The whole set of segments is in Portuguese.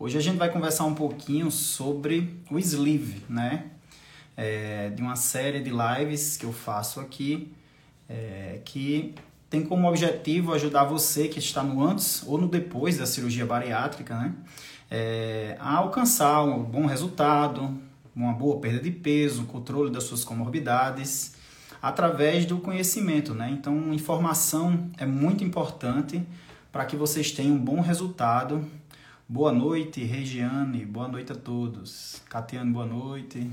Hoje a gente vai conversar um pouquinho sobre o sleeve, né? É, de uma série de lives que eu faço aqui, é, que tem como objetivo ajudar você que está no antes ou no depois da cirurgia bariátrica, né? É, a alcançar um bom resultado, uma boa perda de peso, controle das suas comorbidades, através do conhecimento, né? Então, informação é muito importante para que vocês tenham um bom resultado Boa noite, Regiane. Boa noite a todos. Catiane, boa noite.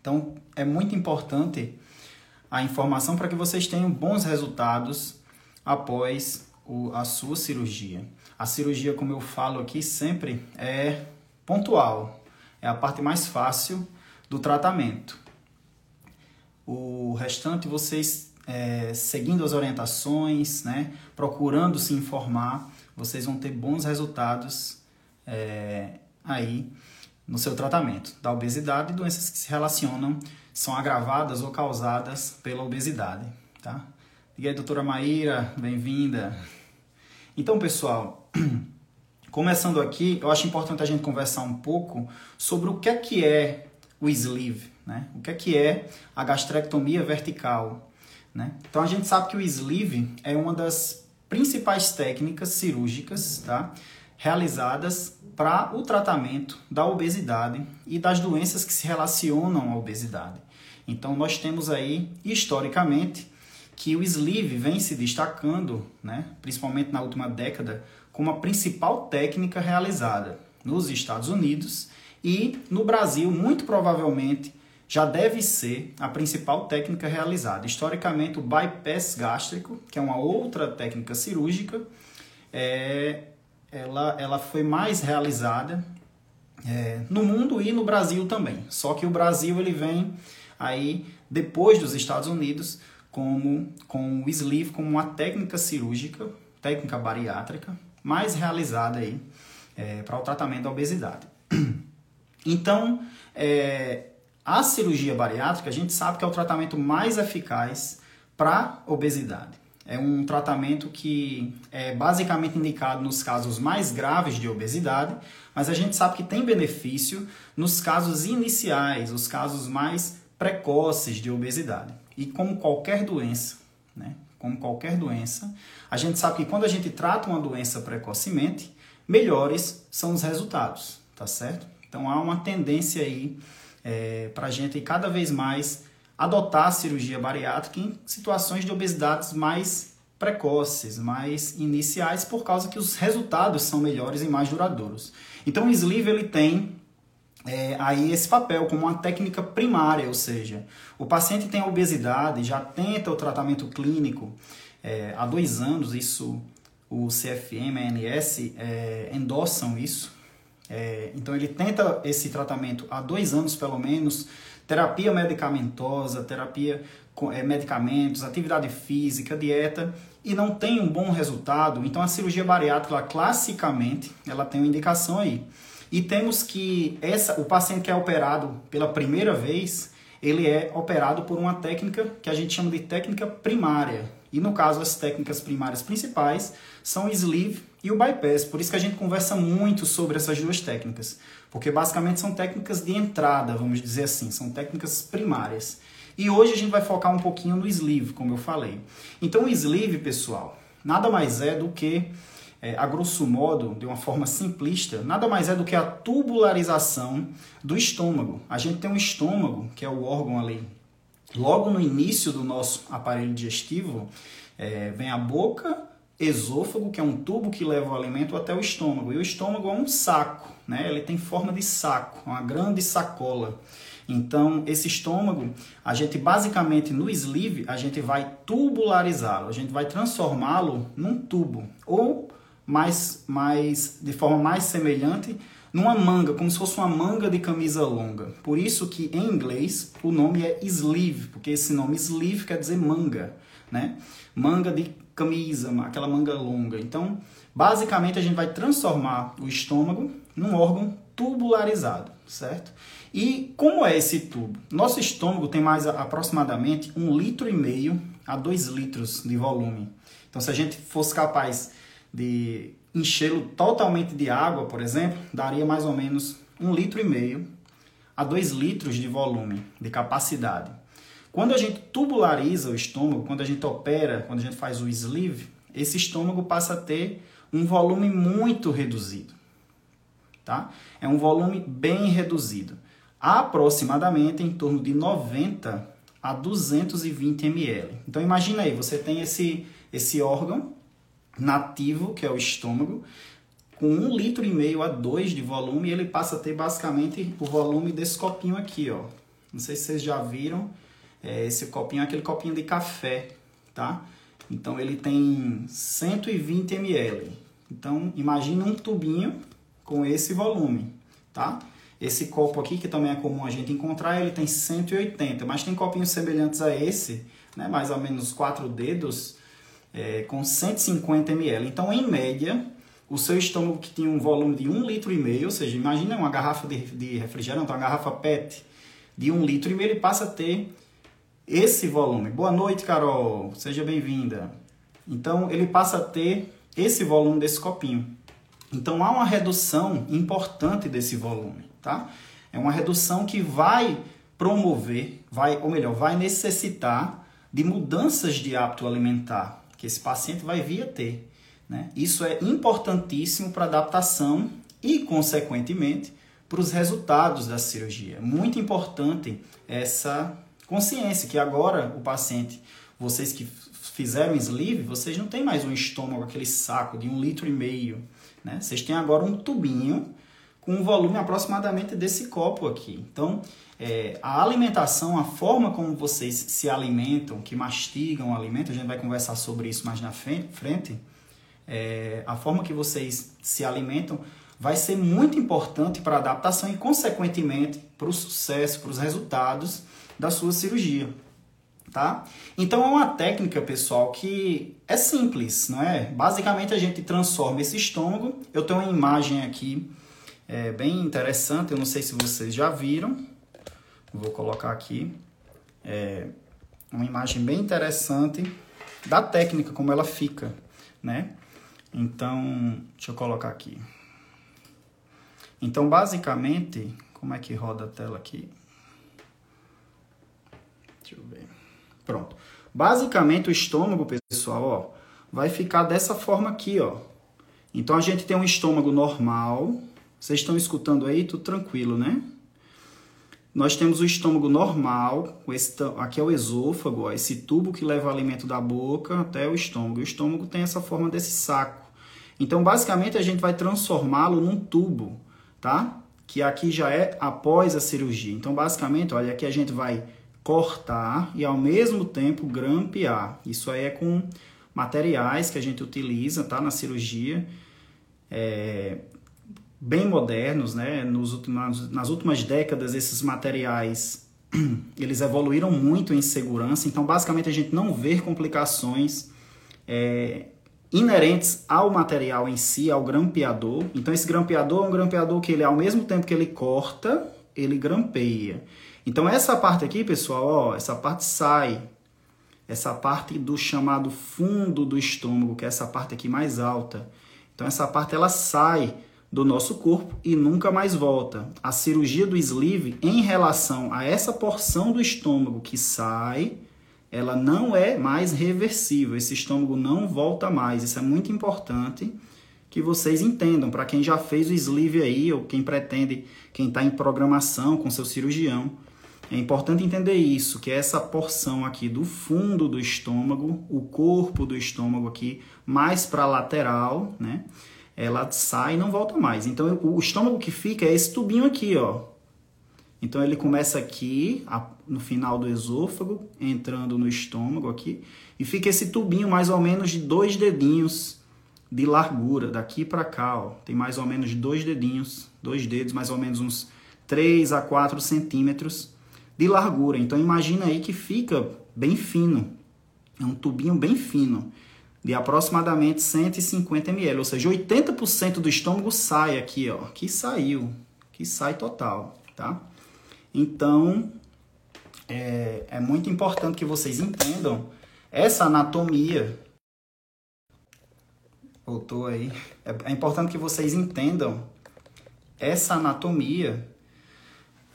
Então, é muito importante a informação para que vocês tenham bons resultados após o, a sua cirurgia. A cirurgia, como eu falo aqui sempre, é pontual. É a parte mais fácil do tratamento. O restante, vocês é, seguindo as orientações, né, procurando se informar, vocês vão ter bons resultados é, aí no seu tratamento da obesidade e doenças que se relacionam, são agravadas ou causadas pela obesidade, tá? E aí, doutora Maíra, bem-vinda. Então, pessoal, começando aqui, eu acho importante a gente conversar um pouco sobre o que é que é o sleeve, né? O que é que é a gastrectomia vertical, né? Então, a gente sabe que o sleeve é uma das principais técnicas cirúrgicas tá? realizadas para o tratamento da obesidade e das doenças que se relacionam à obesidade. Então, nós temos aí, historicamente, que o sleeve vem se destacando, né, principalmente na última década, como a principal técnica realizada nos Estados Unidos e no Brasil, muito provavelmente, já deve ser a principal técnica realizada. Historicamente, o bypass gástrico, que é uma outra técnica cirúrgica, é, ela, ela foi mais realizada é, no mundo e no Brasil também. Só que o Brasil ele vem aí depois dos Estados Unidos como com o sleeve como uma técnica cirúrgica, técnica bariátrica mais realizada aí é, para o tratamento da obesidade. Então, é, a cirurgia bariátrica, a gente sabe que é o tratamento mais eficaz para obesidade. É um tratamento que é basicamente indicado nos casos mais graves de obesidade, mas a gente sabe que tem benefício nos casos iniciais, os casos mais precoces de obesidade. E como qualquer doença, né? Como qualquer doença, a gente sabe que quando a gente trata uma doença precocemente, melhores são os resultados, tá certo? Então há uma tendência aí é, para a gente cada vez mais adotar a cirurgia bariátrica em situações de obesidades mais precoces, mais iniciais, por causa que os resultados são melhores e mais duradouros. Então o sleeve ele tem é, aí esse papel como uma técnica primária, ou seja, o paciente tem obesidade, já tenta o tratamento clínico é, há dois anos, isso o CFM, a ANS é, endossam isso, é, então ele tenta esse tratamento há dois anos pelo menos, terapia medicamentosa, terapia com é, medicamentos, atividade física, dieta, e não tem um bom resultado, então a cirurgia bariátrica, classicamente, ela tem uma indicação aí. E temos que essa, o paciente que é operado pela primeira vez, ele é operado por uma técnica que a gente chama de técnica primária. E no caso, as técnicas primárias principais são o sleeve e o bypass. Por isso que a gente conversa muito sobre essas duas técnicas, porque basicamente são técnicas de entrada, vamos dizer assim, são técnicas primárias. E hoje a gente vai focar um pouquinho no sleeve, como eu falei. Então o sleeve, pessoal, nada mais é do que, é, a grosso modo, de uma forma simplista, nada mais é do que a tubularização do estômago. A gente tem um estômago, que é o órgão ali, logo no início do nosso aparelho digestivo, é, vem a boca, esôfago, que é um tubo que leva o alimento até o estômago. E o estômago é um saco, né? Ele tem forma de saco, uma grande sacola. Então, esse estômago, a gente basicamente no sleeve, a gente vai tubularizá-lo, a gente vai transformá-lo num tubo ou mais mais de forma mais semelhante numa manga, como se fosse uma manga de camisa longa. Por isso que em inglês o nome é sleeve, porque esse nome sleeve quer dizer manga, né? Manga de camisa, aquela manga longa. Então, basicamente a gente vai transformar o estômago num órgão tubularizado, certo? E como é esse tubo? Nosso estômago tem mais aproximadamente um litro e meio a dois litros de volume. Então, se a gente fosse capaz de enchê-lo totalmente de água, por exemplo, daria mais ou menos um litro e meio a 2 litros de volume, de capacidade. Quando a gente tubulariza o estômago, quando a gente opera, quando a gente faz o sleeve, esse estômago passa a ter um volume muito reduzido. Tá? É um volume bem reduzido, aproximadamente em torno de 90 a 220 ml. Então imagina aí, você tem esse, esse órgão nativo, que é o estômago, com um litro e meio a dois de volume, ele passa a ter basicamente o volume desse copinho aqui, ó. Não sei se vocês já viram, é, esse copinho aquele copinho de café, tá? Então ele tem 120 ml. Então imagine um tubinho com esse volume, tá? Esse copo aqui, que também é comum a gente encontrar, ele tem 180, mas tem copinhos semelhantes a esse, né, mais ou menos quatro dedos, é, com 150 ml. Então, em média, o seu estômago que tinha um volume de 1,5 litro, e meio, ou seja, imagina uma garrafa de, de refrigerante, uma garrafa PET de 1,5 litro, e meio, ele passa a ter esse volume. Boa noite, Carol, seja bem-vinda. Então, ele passa a ter esse volume desse copinho. Então, há uma redução importante desse volume, tá? É uma redução que vai promover, vai, ou melhor, vai necessitar de mudanças de hábito alimentar que esse paciente vai vir a ter. Né? Isso é importantíssimo para adaptação e, consequentemente, para os resultados da cirurgia. Muito importante essa consciência que agora o paciente, vocês que fizeram sleeve, vocês não têm mais um estômago, aquele saco de um litro e meio. Né? Vocês têm agora um tubinho com um volume aproximadamente desse copo aqui. Então, é, a alimentação, a forma como vocês se alimentam, que mastigam o alimento, a gente vai conversar sobre isso mais na frente, é, a forma que vocês se alimentam vai ser muito importante para a adaptação e, consequentemente, para o sucesso, para os resultados da sua cirurgia. Tá? Então é uma técnica, pessoal, que é simples, não é? Basicamente a gente transforma esse estômago. Eu tenho uma imagem aqui é, bem interessante, eu não sei se vocês já viram. Vou colocar aqui é, uma imagem bem interessante da técnica, como ela fica, né? Então, deixa eu colocar aqui. Então, basicamente, como é que roda a tela aqui? Deixa eu ver. Pronto. Basicamente, o estômago, pessoal, ó, vai ficar dessa forma aqui, ó. Então, a gente tem um estômago normal. Vocês estão escutando aí? Tudo tranquilo, né? Nós temos o estômago normal, aqui é o esôfago, ó, esse tubo que leva o alimento da boca até o estômago. O estômago tem essa forma desse saco. Então, basicamente, a gente vai transformá-lo num tubo, tá? Que aqui já é após a cirurgia. Então, basicamente, olha, aqui a gente vai cortar e ao mesmo tempo grampear. Isso aí é com materiais que a gente utiliza, tá? Na cirurgia. É, bem modernos, né? Nos últimos, nas últimas décadas, esses materiais eles evoluíram muito em segurança, então basicamente a gente não vê complicações é, inerentes ao material em si, ao grampeador. Então esse grampeador é um grampeador que ele ao mesmo tempo que ele corta, ele grampeia. Então essa parte aqui, pessoal, ó, essa parte sai, essa parte do chamado fundo do estômago, que é essa parte aqui mais alta. Então essa parte ela sai do nosso corpo e nunca mais volta. A cirurgia do sleeve, em relação a essa porção do estômago que sai, ela não é mais reversível. Esse estômago não volta mais. Isso é muito importante que vocês entendam. Para quem já fez o sleeve aí, ou quem pretende, quem está em programação com seu cirurgião, é importante entender isso, que essa porção aqui do fundo do estômago, o corpo do estômago aqui, mais para lateral, né? Ela sai e não volta mais. Então o estômago que fica é esse tubinho aqui, ó. Então ele começa aqui, no final do esôfago, entrando no estômago aqui, e fica esse tubinho mais ou menos de dois dedinhos de largura, daqui para cá, ó. Tem mais ou menos dois dedinhos, dois dedos, mais ou menos uns 3 a 4 centímetros de largura. Então imagina aí que fica bem fino. É um tubinho bem fino de aproximadamente 150 ml, ou seja, 80% do estômago sai aqui, ó, que saiu, que sai total, tá? Então, é, é muito importante que vocês entendam essa anatomia voltou aí. É, é importante que vocês entendam essa anatomia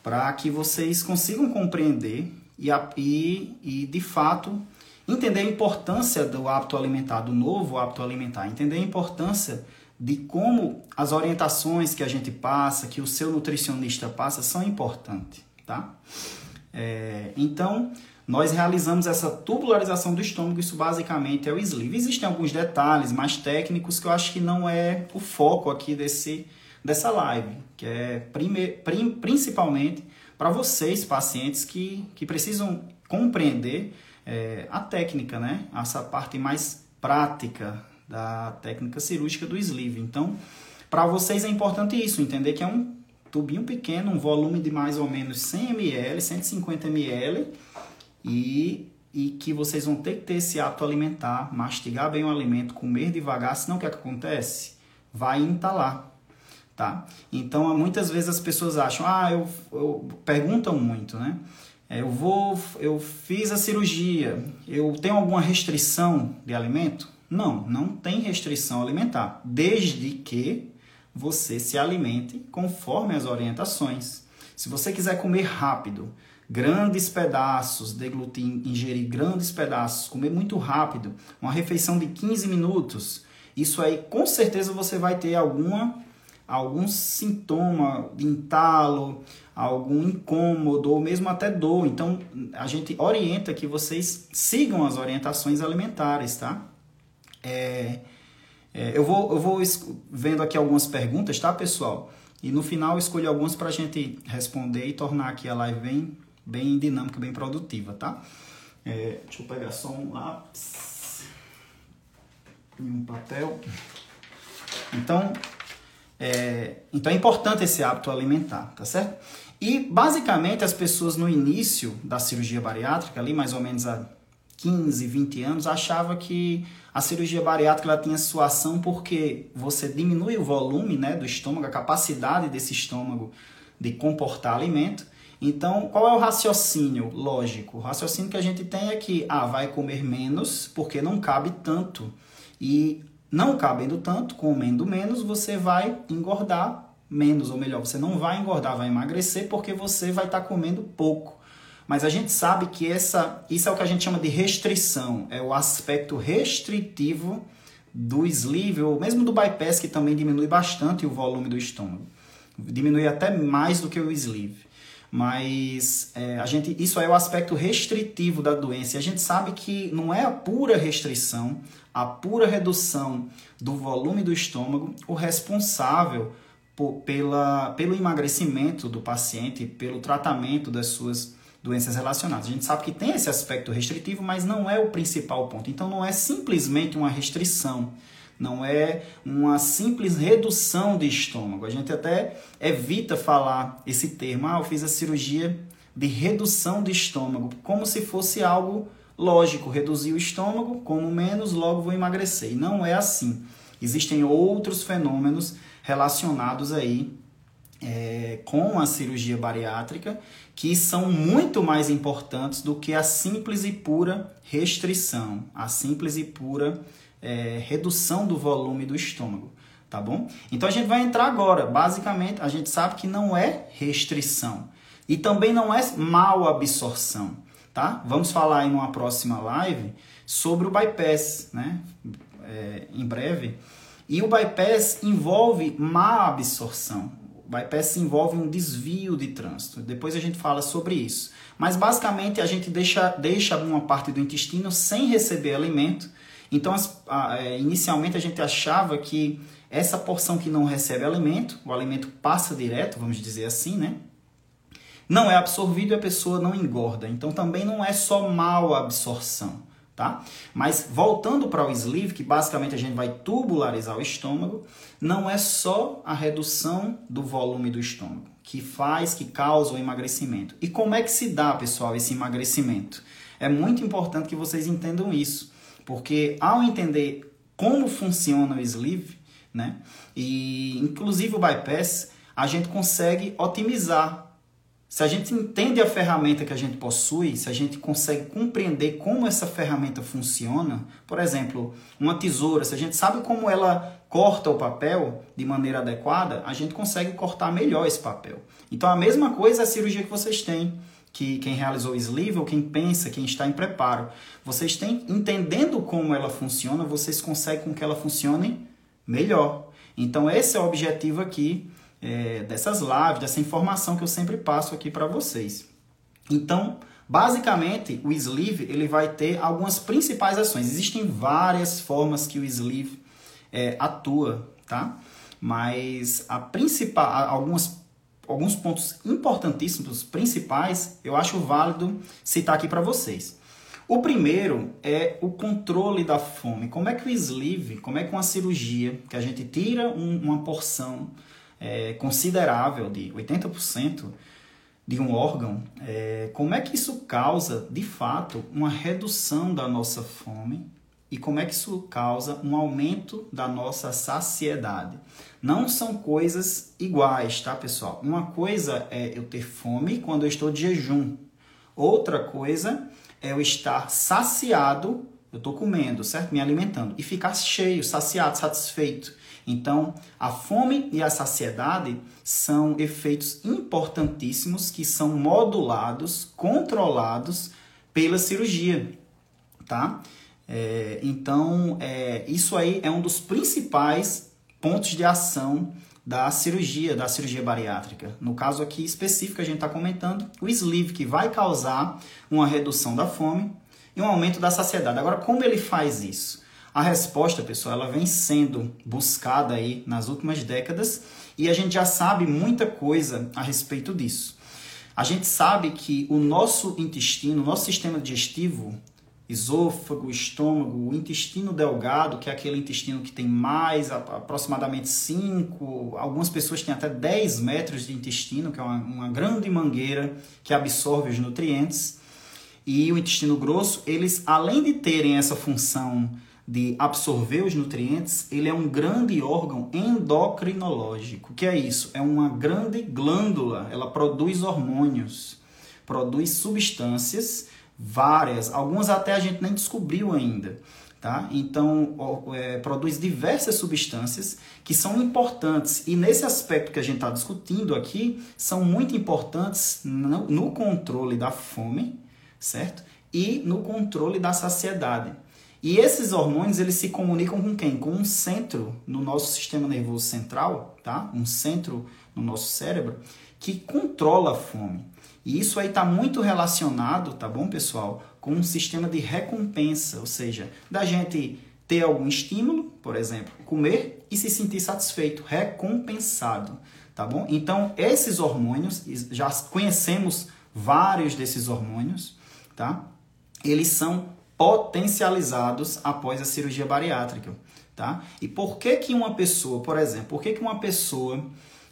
para que vocês consigam compreender e, e, e, de fato, entender a importância do hábito alimentar, do novo hábito alimentar, entender a importância de como as orientações que a gente passa, que o seu nutricionista passa, são importantes, tá? É, então, nós realizamos essa tubularização do estômago, isso basicamente é o sleeve. Existem alguns detalhes mais técnicos que eu acho que não é o foco aqui desse, dessa live, que é prime, prim, principalmente para vocês, pacientes, que, que precisam compreender é, a técnica, né? Essa parte mais prática da técnica cirúrgica do sleeve. Então, para vocês é importante isso, entender que é um tubinho pequeno, um volume de mais ou menos 100 ml, 150 ml, e, e que vocês vão ter que ter esse hábito alimentar, mastigar bem o alimento, comer devagar, senão o que, é que acontece? Vai entalar tá? Então, muitas vezes as pessoas acham, ah, eu, eu perguntam muito, né? É, eu vou, eu fiz a cirurgia, eu tenho alguma restrição de alimento? Não, não tem restrição alimentar, desde que você se alimente conforme as orientações. Se você quiser comer rápido, grandes pedaços, deglutir, ingerir grandes pedaços, comer muito rápido, uma refeição de 15 minutos, isso aí com certeza você vai ter alguma algum sintoma de entalo, algum incômodo ou mesmo até dor. Então, a gente orienta que vocês sigam as orientações alimentares, tá? É, é, eu, vou, eu vou vendo aqui algumas perguntas, tá, pessoal? E no final escolho algumas para a gente responder e tornar aqui a live bem, bem dinâmica, bem produtiva, tá? É, deixa eu pegar só um lápis e um papel. Então, é, então é importante esse hábito alimentar, tá certo? E basicamente as pessoas no início da cirurgia bariátrica, ali mais ou menos há 15, 20 anos, achavam que a cirurgia bariátrica ela tinha sua ação porque você diminui o volume né, do estômago, a capacidade desse estômago de comportar alimento. Então, qual é o raciocínio lógico? O raciocínio que a gente tem é que ah, vai comer menos porque não cabe tanto. E não cabendo tanto, comendo menos, você vai engordar menos, ou melhor, você não vai engordar, vai emagrecer porque você vai estar tá comendo pouco. Mas a gente sabe que essa, isso é o que a gente chama de restrição, é o aspecto restritivo do sleeve, ou mesmo do bypass, que também diminui bastante o volume do estômago. Diminui até mais do que o sleeve. Mas é, a gente, isso é o aspecto restritivo da doença. E a gente sabe que não é a pura restrição, a pura redução do volume do estômago o responsável por, pela, pelo emagrecimento do paciente, pelo tratamento das suas doenças relacionadas. A gente sabe que tem esse aspecto restritivo, mas não é o principal ponto. Então não é simplesmente uma restrição, não é uma simples redução de estômago. A gente até evita falar esse termo, ah, eu fiz a cirurgia de redução de estômago, como se fosse algo Lógico, reduzir o estômago, como menos, logo vou emagrecer. E não é assim. Existem outros fenômenos relacionados aí é, com a cirurgia bariátrica que são muito mais importantes do que a simples e pura restrição, a simples e pura é, redução do volume do estômago, tá bom? Então a gente vai entrar agora. Basicamente, a gente sabe que não é restrição e também não é mal absorção tá? Vamos falar em uma próxima live sobre o bypass, né? É, em breve. E o bypass envolve má absorção. O bypass envolve um desvio de trânsito. Depois a gente fala sobre isso. Mas basicamente a gente deixa, deixa uma parte do intestino sem receber alimento. Então, é, inicialmente a gente achava que essa porção que não recebe alimento, o alimento passa direto, vamos dizer assim, né? não é absorvido e a pessoa não engorda. Então também não é só mal absorção, tá? Mas voltando para o sleeve, que basicamente a gente vai tubularizar o estômago, não é só a redução do volume do estômago que faz, que causa o emagrecimento. E como é que se dá, pessoal, esse emagrecimento? É muito importante que vocês entendam isso, porque ao entender como funciona o sleeve, né? E inclusive o bypass, a gente consegue otimizar se a gente entende a ferramenta que a gente possui, se a gente consegue compreender como essa ferramenta funciona, por exemplo, uma tesoura, se a gente sabe como ela corta o papel de maneira adequada, a gente consegue cortar melhor esse papel. Então a mesma coisa é a cirurgia que vocês têm, que quem realizou o sleeve ou quem pensa, quem está em preparo, vocês têm entendendo como ela funciona, vocês conseguem com que ela funcione melhor. Então esse é o objetivo aqui é, dessas lives, dessa informação que eu sempre passo aqui para vocês. Então, basicamente, o sleeve ele vai ter algumas principais ações. Existem várias formas que o sleeve é, atua, tá? Mas a principal, algumas, alguns pontos importantíssimos, principais, eu acho válido citar aqui para vocês. O primeiro é o controle da fome. Como é que o sleeve, como é que uma cirurgia, que a gente tira um, uma porção é, considerável de 80% de um órgão, é, como é que isso causa, de fato, uma redução da nossa fome e como é que isso causa um aumento da nossa saciedade. Não são coisas iguais, tá, pessoal? Uma coisa é eu ter fome quando eu estou de jejum. Outra coisa é eu estar saciado, eu estou comendo, certo? Me alimentando, e ficar cheio, saciado, satisfeito. Então, a fome e a saciedade são efeitos importantíssimos que são modulados, controlados pela cirurgia, tá? É, então, é, isso aí é um dos principais pontos de ação da cirurgia, da cirurgia bariátrica. No caso aqui específico, a gente está comentando o sleeve, que vai causar uma redução da fome e um aumento da saciedade. Agora, como ele faz isso? A resposta, pessoal, ela vem sendo buscada aí nas últimas décadas e a gente já sabe muita coisa a respeito disso. A gente sabe que o nosso intestino, o nosso sistema digestivo, esôfago, estômago, o intestino delgado, que é aquele intestino que tem mais aproximadamente 5, algumas pessoas têm até 10 metros de intestino, que é uma, uma grande mangueira que absorve os nutrientes. E o intestino grosso, eles além de terem essa função de absorver os nutrientes, ele é um grande órgão endocrinológico. O que é isso? É uma grande glândula, ela produz hormônios, produz substâncias, várias, algumas até a gente nem descobriu ainda. Tá? Então, é, produz diversas substâncias que são importantes e nesse aspecto que a gente está discutindo aqui, são muito importantes no, no controle da fome, certo? E no controle da saciedade. E esses hormônios, eles se comunicam com quem? Com um centro no nosso sistema nervoso central, tá? Um centro no nosso cérebro que controla a fome. E isso aí está muito relacionado, tá bom, pessoal, com um sistema de recompensa, ou seja, da gente ter algum estímulo, por exemplo, comer e se sentir satisfeito, recompensado, tá bom? Então, esses hormônios, já conhecemos vários desses hormônios, tá? Eles são potencializados após a cirurgia bariátrica, tá? E por que que uma pessoa, por exemplo, por que que uma pessoa,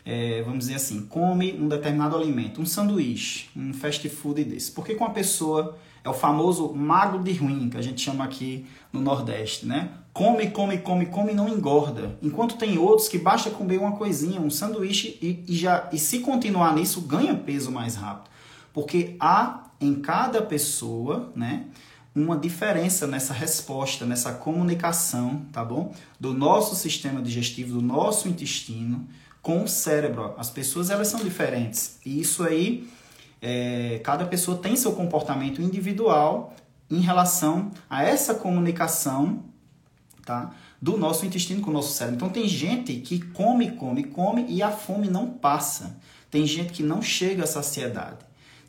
é, vamos dizer assim, come um determinado alimento, um sanduíche, um fast food desse? Por que que uma pessoa é o famoso mago de ruim, que a gente chama aqui no Nordeste, né? Come, come, come, come e não engorda. Enquanto tem outros que basta comer uma coisinha, um sanduíche e, e já e se continuar nisso ganha peso mais rápido. Porque há em cada pessoa, né? Uma diferença nessa resposta, nessa comunicação, tá bom? Do nosso sistema digestivo, do nosso intestino com o cérebro. As pessoas elas são diferentes e isso aí, é, cada pessoa tem seu comportamento individual em relação a essa comunicação, tá? Do nosso intestino com o nosso cérebro. Então tem gente que come, come, come e a fome não passa. Tem gente que não chega à saciedade.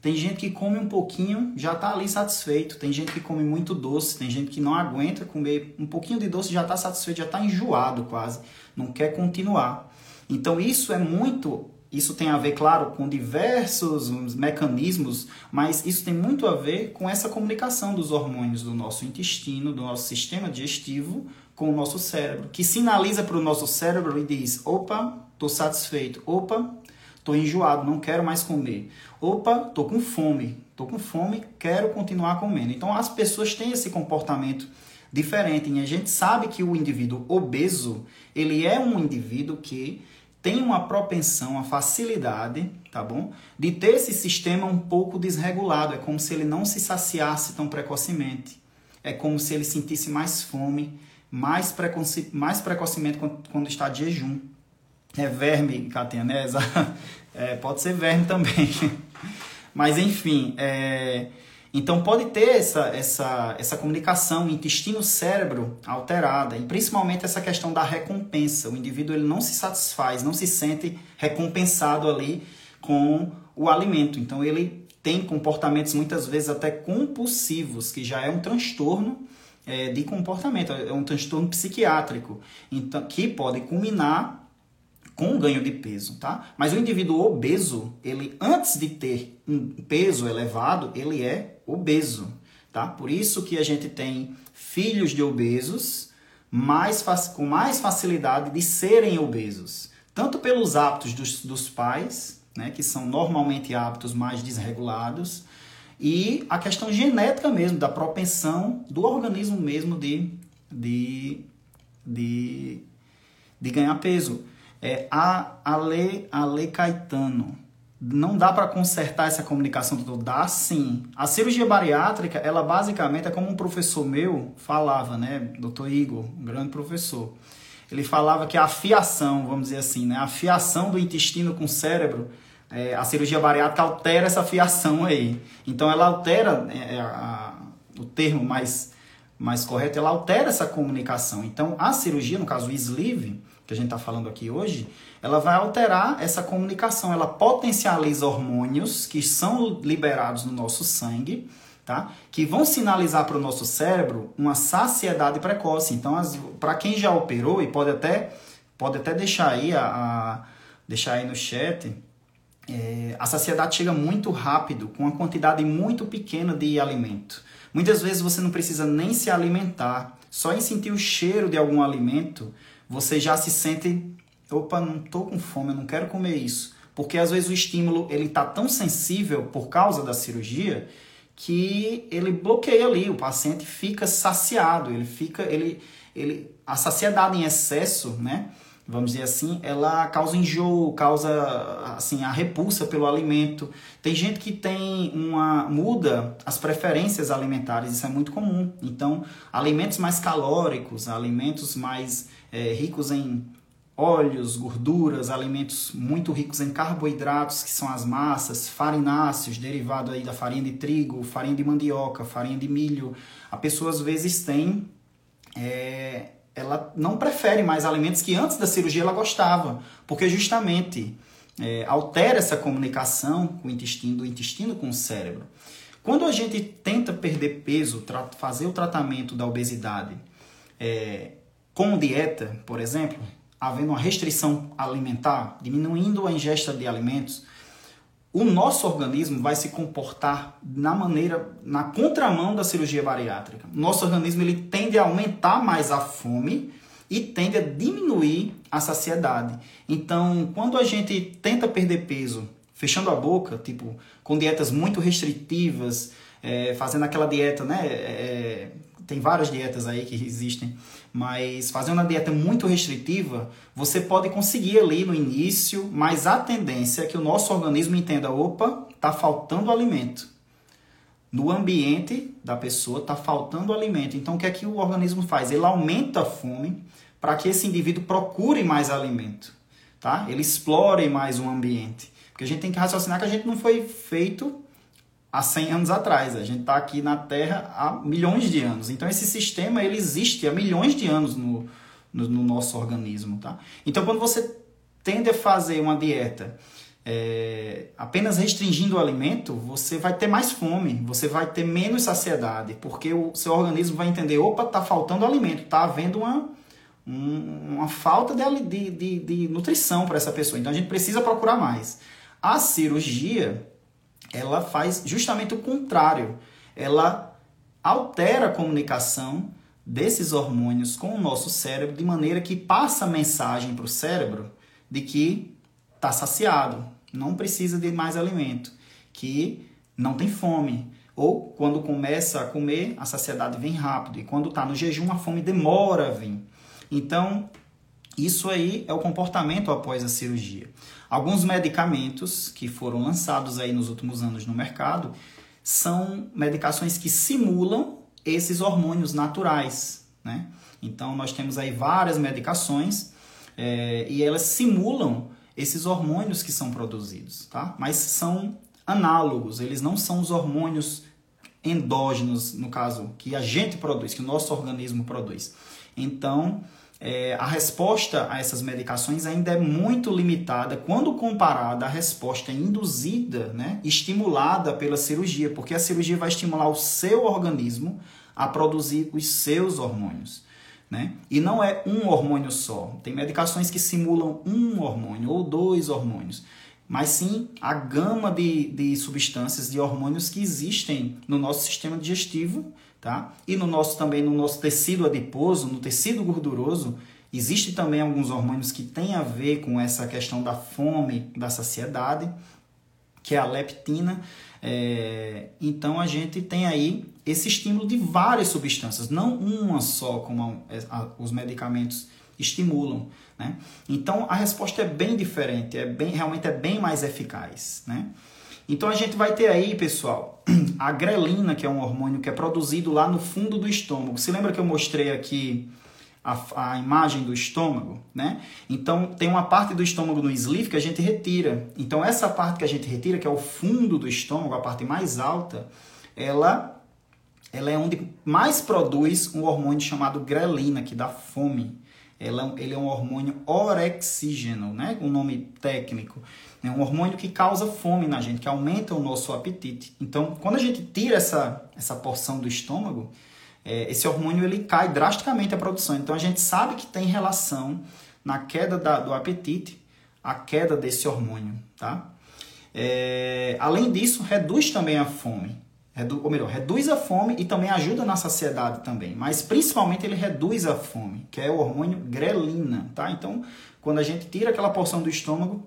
Tem gente que come um pouquinho, já está ali satisfeito. Tem gente que come muito doce, tem gente que não aguenta comer um pouquinho de doce, já está satisfeito, já está enjoado quase, não quer continuar. Então isso é muito, isso tem a ver, claro, com diversos mecanismos, mas isso tem muito a ver com essa comunicação dos hormônios do nosso intestino, do nosso sistema digestivo com o nosso cérebro, que sinaliza para o nosso cérebro e diz: opa, estou satisfeito, opa, Tô enjoado, não quero mais comer. Opa, tô com fome. Tô com fome, quero continuar comendo. Então as pessoas têm esse comportamento diferente. E a gente sabe que o indivíduo obeso, ele é um indivíduo que tem uma propensão, uma facilidade, tá bom? De ter esse sistema um pouco desregulado. É como se ele não se saciasse tão precocemente. É como se ele sentisse mais fome, mais, precoce, mais precocemente quando, quando está de jejum. É verme, Katinha, né? É, pode ser verme também. Mas enfim, é, então pode ter essa, essa, essa comunicação intestino-cérebro alterada e principalmente essa questão da recompensa. O indivíduo ele não se satisfaz, não se sente recompensado ali com o alimento. Então ele tem comportamentos muitas vezes até compulsivos, que já é um transtorno é, de comportamento, é um transtorno psiquiátrico, então, que pode culminar com ganho de peso, tá? Mas o indivíduo obeso, ele antes de ter um peso elevado, ele é obeso, tá? Por isso que a gente tem filhos de obesos mais com mais facilidade de serem obesos, tanto pelos hábitos dos, dos pais, né, que são normalmente hábitos mais desregulados, e a questão genética mesmo, da propensão do organismo mesmo de, de, de, de ganhar peso. É, a Ale, Ale Caetano. Não dá para consertar essa comunicação toda? Dá sim. A cirurgia bariátrica, ela basicamente é como um professor meu falava, né? Dr. Igor, um grande professor. Ele falava que a afiação, vamos dizer assim, né? A afiação do intestino com o cérebro, é, a cirurgia bariátrica altera essa afiação aí. Então ela altera, é, a, o termo mais, mais correto, ela altera essa comunicação. Então a cirurgia, no caso o sleeve, que a gente está falando aqui hoje, ela vai alterar essa comunicação, ela potencializa hormônios que são liberados no nosso sangue, tá? Que vão sinalizar para o nosso cérebro uma saciedade precoce. Então, para quem já operou e pode até pode até deixar aí a, a deixar aí no chat, é, a saciedade chega muito rápido, com uma quantidade muito pequena de alimento. Muitas vezes você não precisa nem se alimentar, só em sentir o cheiro de algum alimento você já se sente, opa, não tô com fome, eu não quero comer isso. Porque às vezes o estímulo ele tá tão sensível por causa da cirurgia que ele bloqueia ali, o paciente fica saciado, ele fica, ele, ele, a saciedade em excesso, né? Vamos dizer assim, ela causa enjoo, causa assim a repulsa pelo alimento. Tem gente que tem uma muda as preferências alimentares, isso é muito comum. Então, alimentos mais calóricos, alimentos mais é, ricos em óleos, gorduras, alimentos muito ricos em carboidratos, que são as massas, farináceos, derivado aí da farinha de trigo, farinha de mandioca, farinha de milho. A pessoa às vezes tem, é, ela não prefere mais alimentos que antes da cirurgia ela gostava, porque justamente é, altera essa comunicação com o intestino, do intestino com o cérebro. Quando a gente tenta perder peso, fazer o tratamento da obesidade, é, com dieta, por exemplo, havendo uma restrição alimentar, diminuindo a ingesta de alimentos, o nosso organismo vai se comportar na maneira, na contramão da cirurgia bariátrica. Nosso organismo ele tende a aumentar mais a fome e tende a diminuir a saciedade. Então, quando a gente tenta perder peso fechando a boca, tipo, com dietas muito restritivas, é, fazendo aquela dieta, né? É, tem várias dietas aí que existem, mas fazendo uma dieta muito restritiva, você pode conseguir ali no início, mas a tendência é que o nosso organismo entenda, opa, tá faltando alimento. No ambiente da pessoa tá faltando alimento. Então o que é que o organismo faz? Ele aumenta a fome para que esse indivíduo procure mais alimento, tá? Ele explore mais o ambiente. Porque a gente tem que raciocinar que a gente não foi feito há 100 anos atrás. A gente está aqui na Terra há milhões de anos. Então esse sistema ele existe há milhões de anos no, no, no nosso organismo, tá? Então quando você tende a fazer uma dieta é, apenas restringindo o alimento, você vai ter mais fome, você vai ter menos saciedade, porque o seu organismo vai entender, opa, tá faltando alimento, tá havendo uma, um, uma falta de, de, de, de nutrição para essa pessoa. Então a gente precisa procurar mais. A cirurgia, ela faz justamente o contrário. Ela altera a comunicação desses hormônios com o nosso cérebro de maneira que passa a mensagem para o cérebro de que está saciado, não precisa de mais alimento, que não tem fome. Ou quando começa a comer, a saciedade vem rápido. E quando está no jejum, a fome demora a vir. Então, Isso aí é o comportamento após a cirurgia. Alguns medicamentos que foram lançados aí nos últimos anos no mercado são medicações que simulam esses hormônios naturais, né? Então nós temos aí várias medicações é, e elas simulam esses hormônios que são produzidos, tá? Mas são análogos, eles não são os hormônios endógenos, no caso, que a gente produz, que o nosso organismo produz. Então, é, a resposta a essas medicações ainda é muito limitada quando comparada à resposta induzida, né, estimulada pela cirurgia, porque a cirurgia vai estimular o seu organismo a produzir os seus hormônios. Né? E não é um hormônio só. Tem medicações que simulam um hormônio ou dois hormônios, mas sim a gama de, de substâncias, de hormônios que existem no nosso sistema digestivo tá? e no nosso também no nosso tecido adiposo, no tecido gorduroso. Existem também alguns hormônios que têm a ver com essa questão da fome, da saciedade, que é a leptina. É, então a gente tem aí esse estímulo de várias substâncias, não uma só, como a, a, os medicamentos estimulam. Né? Então a resposta é bem diferente, é bem, realmente é bem mais eficaz. Né? Então a gente vai ter aí, pessoal, a grelina, que é um hormônio que é produzido lá no fundo do estômago. Se lembra que eu mostrei aqui a, a imagem do estômago, né? Então tem uma parte do estômago no sleeve que a gente retira. Então essa parte que a gente retira, que é o fundo do estômago, a parte mais alta, ela ela é onde mais produz um hormônio chamado grelina, que dá fome. Ela, ele é um hormônio orexígeno, né? o nome técnico. É um hormônio que causa fome na gente, que aumenta o nosso apetite. Então, quando a gente tira essa, essa porção do estômago, é, esse hormônio ele cai drasticamente a produção. Então a gente sabe que tem relação na queda da, do apetite, a queda desse hormônio, tá? É, além disso, reduz também a fome. Redu, ou melhor, reduz a fome e também ajuda na saciedade também. Mas principalmente ele reduz a fome, que é o hormônio grelina, tá? Então, quando a gente tira aquela porção do estômago,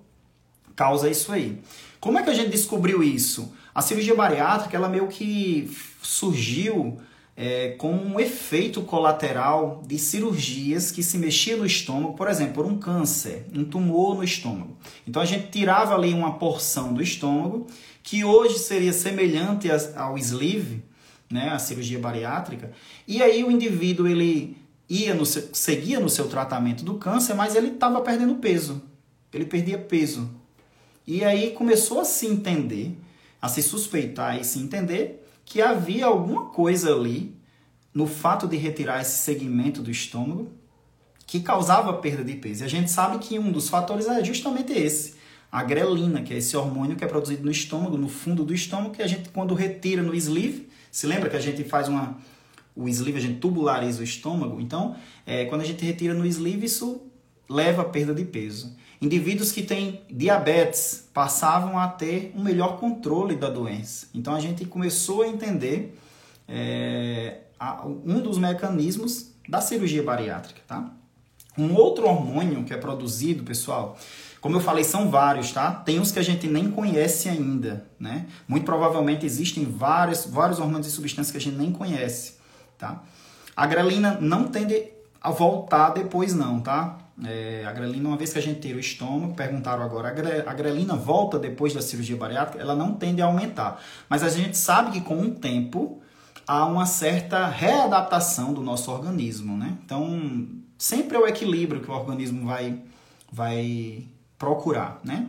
causa isso aí. Como é que a gente descobriu isso? A cirurgia bariátrica, ela meio que surgiu é, com um efeito colateral de cirurgias que se mexia no estômago, por exemplo, por um câncer, um tumor no estômago. Então a gente tirava ali uma porção do estômago, que hoje seria semelhante ao sleeve, né, a cirurgia bariátrica, e aí o indivíduo ele ia no seu, seguia no seu tratamento do câncer, mas ele estava perdendo peso, ele perdia peso. E aí começou a se entender, a se suspeitar e se entender que havia alguma coisa ali no fato de retirar esse segmento do estômago que causava perda de peso. E a gente sabe que um dos fatores é justamente esse, a grelina, que é esse hormônio que é produzido no estômago, no fundo do estômago, que a gente quando retira no sleeve, se lembra que a gente faz uma o sleeve a gente tubulariza o estômago, então é, quando a gente retira no sleeve isso leva a perda de peso. Indivíduos que têm diabetes passavam a ter um melhor controle da doença. Então a gente começou a entender é, a, um dos mecanismos da cirurgia bariátrica, tá? Um outro hormônio que é produzido, pessoal, como eu falei, são vários, tá? Tem uns que a gente nem conhece ainda, né? Muito provavelmente existem vários, vários hormônios e substâncias que a gente nem conhece, tá? A grelina não tende a voltar depois não, tá? É, a grelina, uma vez que a gente tira o estômago, perguntaram agora, a grelina volta depois da cirurgia bariátrica? Ela não tende a aumentar. Mas a gente sabe que com o tempo há uma certa readaptação do nosso organismo, né? Então, sempre é o equilíbrio que o organismo vai, vai procurar, né?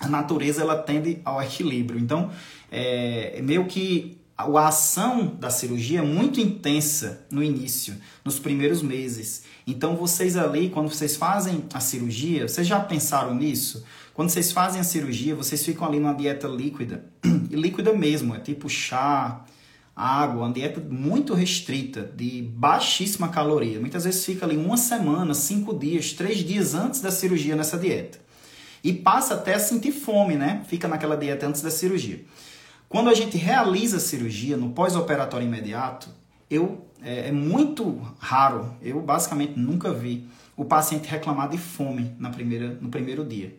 A natureza, ela tende ao equilíbrio. Então, é meio que a ação da cirurgia é muito intensa no início, nos primeiros meses. Então vocês ali, quando vocês fazem a cirurgia, vocês já pensaram nisso? Quando vocês fazem a cirurgia, vocês ficam ali numa dieta líquida, e líquida mesmo, é tipo chá, água, uma dieta muito restrita, de baixíssima caloria. Muitas vezes fica ali uma semana, cinco dias, três dias antes da cirurgia nessa dieta. E passa até a sentir fome, né? Fica naquela dieta antes da cirurgia. Quando a gente realiza a cirurgia no pós-operatório imediato, eu é, é, muito raro, eu basicamente nunca vi o paciente reclamar de fome na primeira, no primeiro dia.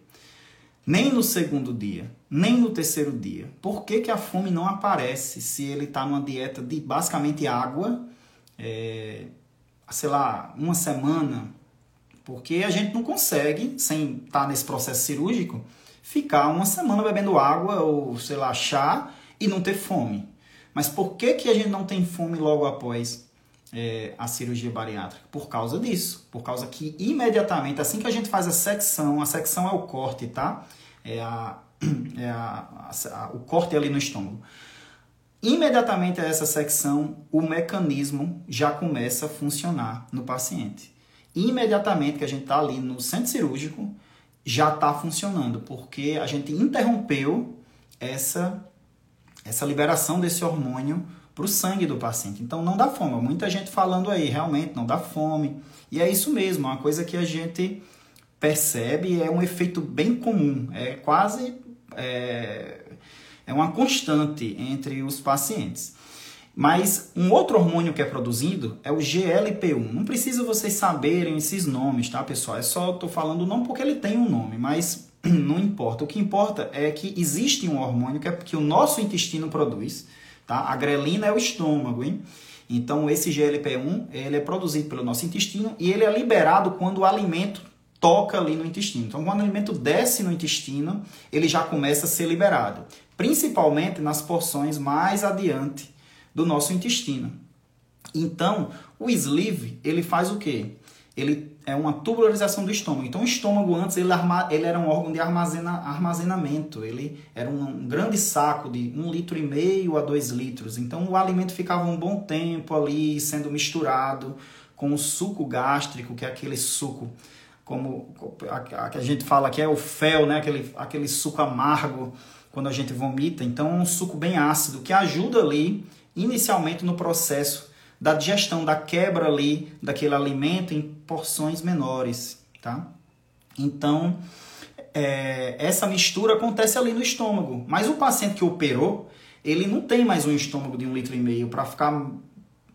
Nem no segundo dia, nem no terceiro dia. Por que, que a fome não aparece se ele está numa dieta de basicamente água, é, sei lá, uma semana, Porque a gente não consegue, sem estar nesse processo cirúrgico, ficar uma semana bebendo água ou, sei lá, chá e não ter fome. Mas por que, que a gente não tem fome logo após é, a cirurgia bariátrica? Por causa disso. Por causa que imediatamente, assim que a gente faz a secção, a secção é o corte, tá? É, a, é a, a, o corte ali no estômago. Imediatamente a essa secção, o mecanismo já começa a funcionar no paciente. Imediatamente que a gente está ali no centro cirúrgico, já está funcionando, porque a gente interrompeu essa, essa liberação desse hormônio para o sangue do paciente. Então não dá fome. Muita gente falando aí, realmente não dá fome. E é isso mesmo, é uma coisa que a gente percebe, é um efeito bem comum, é quase é, é uma constante entre os pacientes. Mas um outro hormônio que é produzido é o GLP-1. Não precisa vocês saberem esses nomes, tá, pessoal? É só estou falando o nome porque ele tem um nome, mas não importa. O que importa é que existe um hormônio que, é, que o nosso intestino produz, tá? A grelina é o estômago, hein? Então esse GLP-1 ele é produzido pelo nosso intestino e ele é liberado quando o alimento toca ali no intestino. Então, quando o alimento desce no intestino, ele já começa a ser liberado, principalmente nas porções mais adiante do nosso intestino. Então, o sleeve, ele faz o quê? Ele é uma tubularização do estômago. Então, o estômago antes ele, arma, ele era um órgão de armazena, armazenamento. Ele era um, um grande saco de um litro e meio a dois litros. Então, o alimento ficava um bom tempo ali sendo misturado com o suco gástrico, que é aquele suco como a, que a gente fala que é o fel, né? aquele, aquele suco amargo quando a gente vomita. Então, é um suco bem ácido que ajuda ali inicialmente no processo da digestão, da quebra ali daquele alimento em porções menores, tá? Então, é, essa mistura acontece ali no estômago. Mas o paciente que operou, ele não tem mais um estômago de um litro e meio para ficar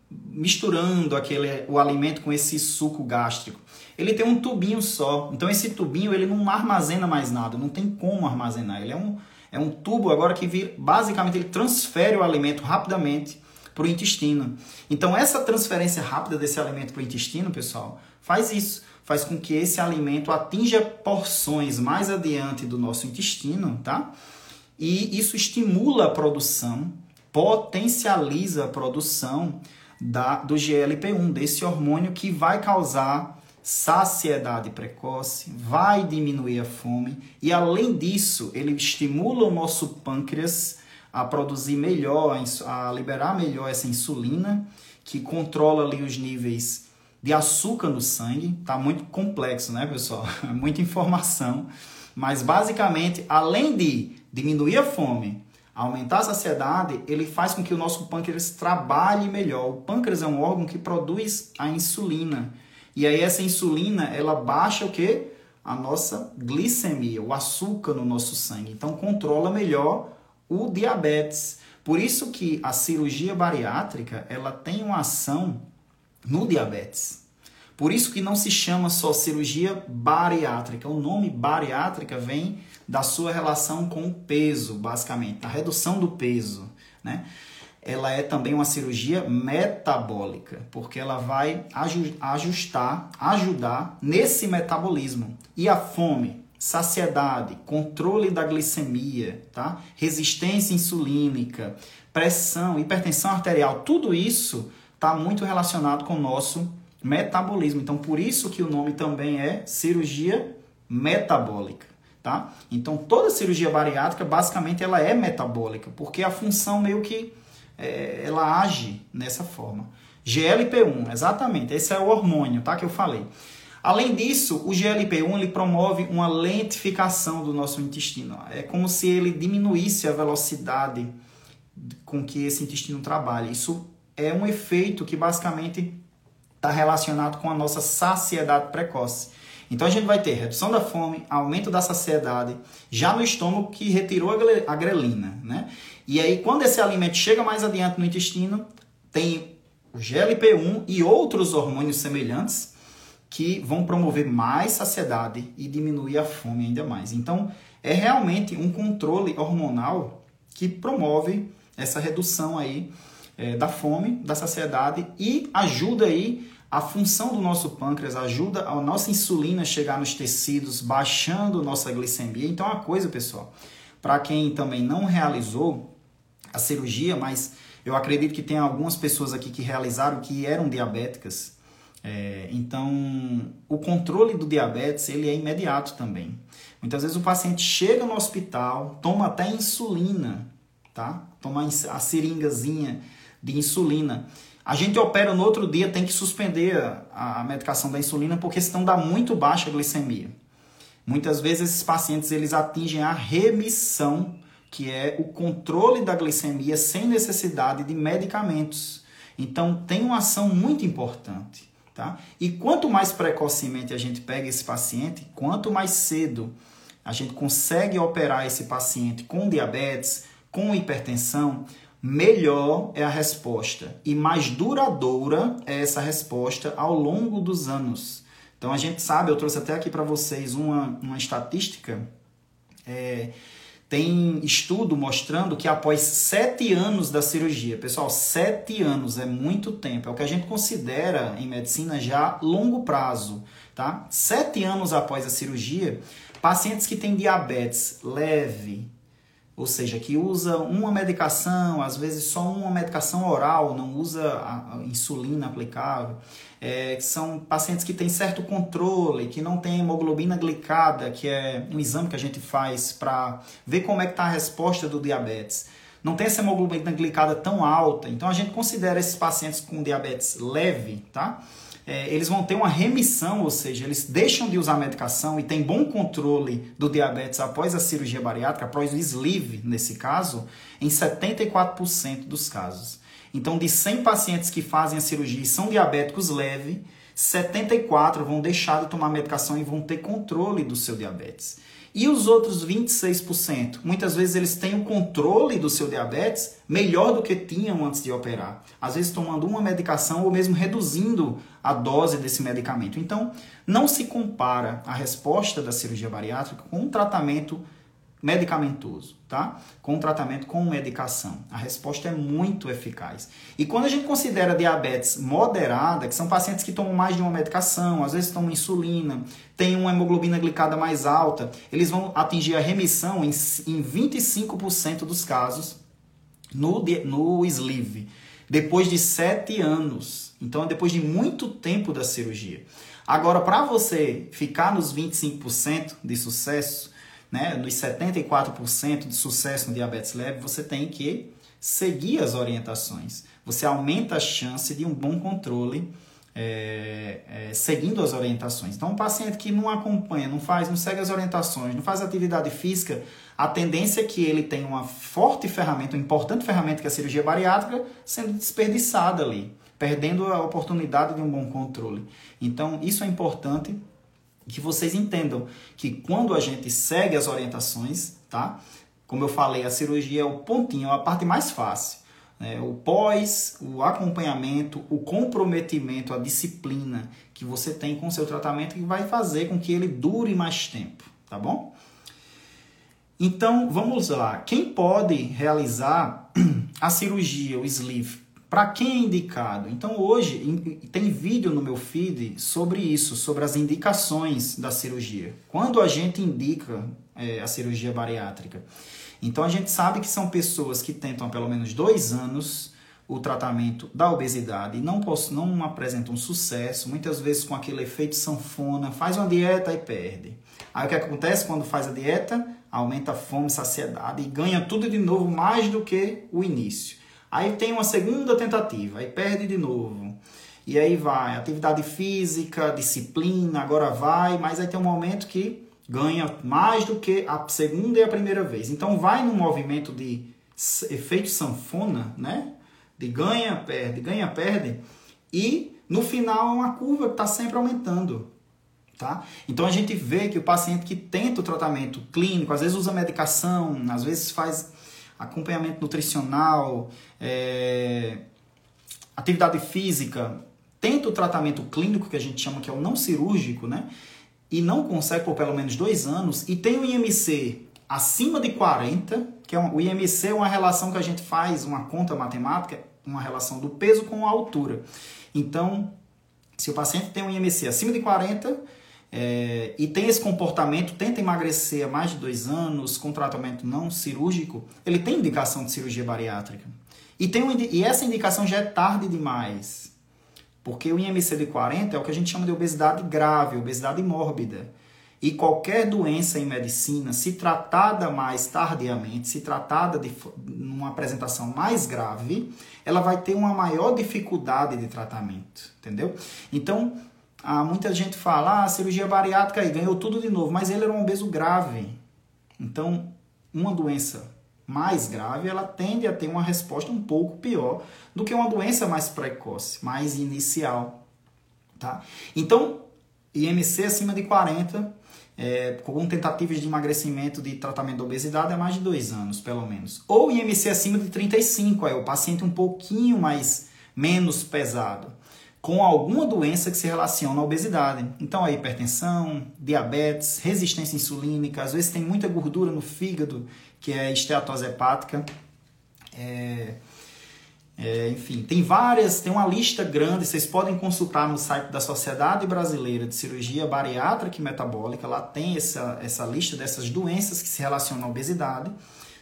misturando aquele, o alimento com esse suco gástrico. Ele tem um tubinho só. Então esse tubinho ele não armazena mais nada, não tem como armazenar. Ele é um, é um tubo agora que vir, basicamente ele transfere o alimento rapidamente para o intestino. Então essa transferência rápida desse alimento para o intestino, pessoal, faz isso, faz com que esse alimento atinja porções mais adiante do nosso intestino, tá? E isso estimula a produção, potencializa a produção da, do GLP-1, desse hormônio que vai causar saciedade precoce, vai diminuir a fome e, além disso, ele estimula o nosso pâncreas a produzir melhor, a liberar melhor essa insulina, que controla ali os níveis de açúcar no sangue. Tá muito complexo, né, pessoal? Muita informação. Mas basicamente, além de diminuir a fome, aumentar a saciedade, ele faz com que o nosso pâncreas trabalhe melhor. O pâncreas é um órgão que produz a insulina. E aí essa insulina, ela baixa o quê? A nossa glicemia, o açúcar no nosso sangue. Então controla melhor o diabetes. Por isso que a cirurgia bariátrica, ela tem uma ação no diabetes. Por isso que não se chama só cirurgia bariátrica. O nome bariátrica vem da sua relação com o peso, basicamente, a redução do peso, né? ela é também uma cirurgia metabólica, porque ela vai ajustar, ajudar nesse metabolismo. E a fome, saciedade, controle da glicemia, tá? resistência insulínica, pressão, hipertensão arterial, tudo isso está muito relacionado com o nosso metabolismo. Então, por isso que o nome também é cirurgia metabólica. Tá? Então, toda cirurgia bariátrica, basicamente, ela é metabólica, porque a função meio que é, ela age nessa forma. GLP-1, exatamente, esse é o hormônio, tá? Que eu falei. Além disso, o GLP-1 ele promove uma lentificação do nosso intestino. É como se ele diminuísse a velocidade com que esse intestino trabalha. Isso é um efeito que basicamente está relacionado com a nossa saciedade precoce. Então a gente vai ter redução da fome, aumento da saciedade, já no estômago que retirou a grelina, né? E aí quando esse alimento chega mais adiante no intestino, tem o GLP-1 e outros hormônios semelhantes que vão promover mais saciedade e diminuir a fome ainda mais. Então, é realmente um controle hormonal que promove essa redução aí é, da fome, da saciedade e ajuda aí a função do nosso pâncreas ajuda a nossa insulina chegar nos tecidos, baixando nossa glicemia. Então, é uma coisa, pessoal, para quem também não realizou a cirurgia, mas eu acredito que tem algumas pessoas aqui que realizaram que eram diabéticas. É, então, o controle do diabetes ele é imediato também. Muitas vezes o paciente chega no hospital, toma até insulina, tá? Toma a seringazinha de insulina. A gente opera no outro dia, tem que suspender a, a medicação da insulina porque senão dá muito baixa glicemia. Muitas vezes esses pacientes eles atingem a remissão, que é o controle da glicemia sem necessidade de medicamentos. Então tem uma ação muito importante. Tá? E quanto mais precocemente a gente pega esse paciente, quanto mais cedo a gente consegue operar esse paciente com diabetes, com hipertensão, melhor é a resposta e mais duradoura é essa resposta ao longo dos anos. Então a gente sabe, eu trouxe até aqui para vocês uma, uma estatística. É, tem estudo mostrando que após sete anos da cirurgia, pessoal, sete anos é muito tempo, é o que a gente considera em medicina já longo prazo, tá? Sete anos após a cirurgia, pacientes que têm diabetes leve, ou seja, que usa uma medicação, às vezes só uma medicação oral, não usa a insulina aplicável. É, são pacientes que têm certo controle, que não têm hemoglobina glicada, que é um exame que a gente faz para ver como é que está a resposta do diabetes. Não tem essa hemoglobina glicada tão alta, então a gente considera esses pacientes com diabetes leve, tá? É, eles vão ter uma remissão, ou seja, eles deixam de usar medicação e têm bom controle do diabetes após a cirurgia bariátrica, após o sleeve, nesse caso, em 74% dos casos. Então, de 100 pacientes que fazem a cirurgia e são diabéticos leve, 74 vão deixar de tomar medicação e vão ter controle do seu diabetes. E os outros 26%? Muitas vezes eles têm o controle do seu diabetes melhor do que tinham antes de operar. Às vezes tomando uma medicação ou mesmo reduzindo a dose desse medicamento. Então, não se compara a resposta da cirurgia bariátrica com um tratamento medicamentoso, tá? Com tratamento com medicação. A resposta é muito eficaz. E quando a gente considera diabetes moderada, que são pacientes que tomam mais de uma medicação, às vezes tomam insulina, têm uma hemoglobina glicada mais alta, eles vão atingir a remissão em, em 25% dos casos no, no sleeve, depois de 7 anos. Então, é depois de muito tempo da cirurgia. Agora, para você ficar nos 25% de sucesso, né, nos 74% de sucesso no diabetes leve, você tem que seguir as orientações. Você aumenta a chance de um bom controle é, é, seguindo as orientações. Então, um paciente que não acompanha, não faz, não segue as orientações, não faz atividade física, a tendência é que ele tenha uma forte ferramenta, uma importante ferramenta que é a cirurgia bariátrica, sendo desperdiçada ali, perdendo a oportunidade de um bom controle. Então, isso é importante que vocês entendam que quando a gente segue as orientações, tá? Como eu falei, a cirurgia é o pontinho, é a parte mais fácil. Né? O pós, o acompanhamento, o comprometimento, a disciplina que você tem com o seu tratamento que vai fazer com que ele dure mais tempo, tá bom? Então, vamos lá. Quem pode realizar a cirurgia, o sleeve? Para quem é indicado? Então hoje tem vídeo no meu feed sobre isso, sobre as indicações da cirurgia. Quando a gente indica é, a cirurgia bariátrica? Então a gente sabe que são pessoas que tentam há pelo menos dois anos o tratamento da obesidade e não, não apresentam sucesso, muitas vezes com aquele efeito sanfona, faz uma dieta e perde. Aí o que acontece quando faz a dieta? Aumenta a fome, saciedade e ganha tudo de novo mais do que o início. Aí tem uma segunda tentativa, aí perde de novo. E aí vai, atividade física, disciplina, agora vai, mas aí tem um momento que ganha mais do que a segunda e a primeira vez. Então vai no movimento de efeito sanfona, né? De ganha, perde, ganha, perde. E no final é uma curva que está sempre aumentando. Tá? Então a gente vê que o paciente que tenta o tratamento clínico, às vezes usa medicação, às vezes faz acompanhamento nutricional, é, atividade física, tenta o tratamento clínico, que a gente chama que é o não cirúrgico, né? E não consegue por pelo menos dois anos, e tem o IMC acima de 40, que é o IMC é uma relação que a gente faz, uma conta matemática, uma relação do peso com a altura. Então, Se o paciente tem um IMC acima de 40 é, e tem esse comportamento, tenta emagrecer há mais de dois anos com tratamento não cirúrgico, ele tem indicação de cirurgia bariátrica. E, tem um, e essa indicação já é tarde demais. Porque o IMC de 40 é o que a gente chama de obesidade grave, obesidade mórbida. E qualquer doença em medicina, se tratada mais tardiamente, se tratada de uma apresentação mais grave, ela vai ter uma maior dificuldade de tratamento, entendeu? Então, há muita gente fala, ah, cirurgia bariátrica aí ganhou tudo de novo, mas ele era um obeso grave. Então, uma doença mais grave, ela tende a ter uma resposta um pouco pior do que uma doença mais precoce, mais inicial, tá? Então, IMC acima de 40 é, com tentativas de emagrecimento de tratamento da obesidade há mais de dois anos, pelo menos. Ou IMC acima de 35, é o paciente um pouquinho mais menos pesado, com alguma doença que se relaciona à obesidade. Então, a hipertensão, diabetes, resistência insulínica, às vezes tem muita gordura no fígado, que é esteatose hepática. É, é, enfim, tem várias, tem uma lista grande, vocês podem consultar no site da Sociedade Brasileira de Cirurgia Bariátrica e Metabólica, lá tem essa, essa lista dessas doenças que se relacionam à obesidade,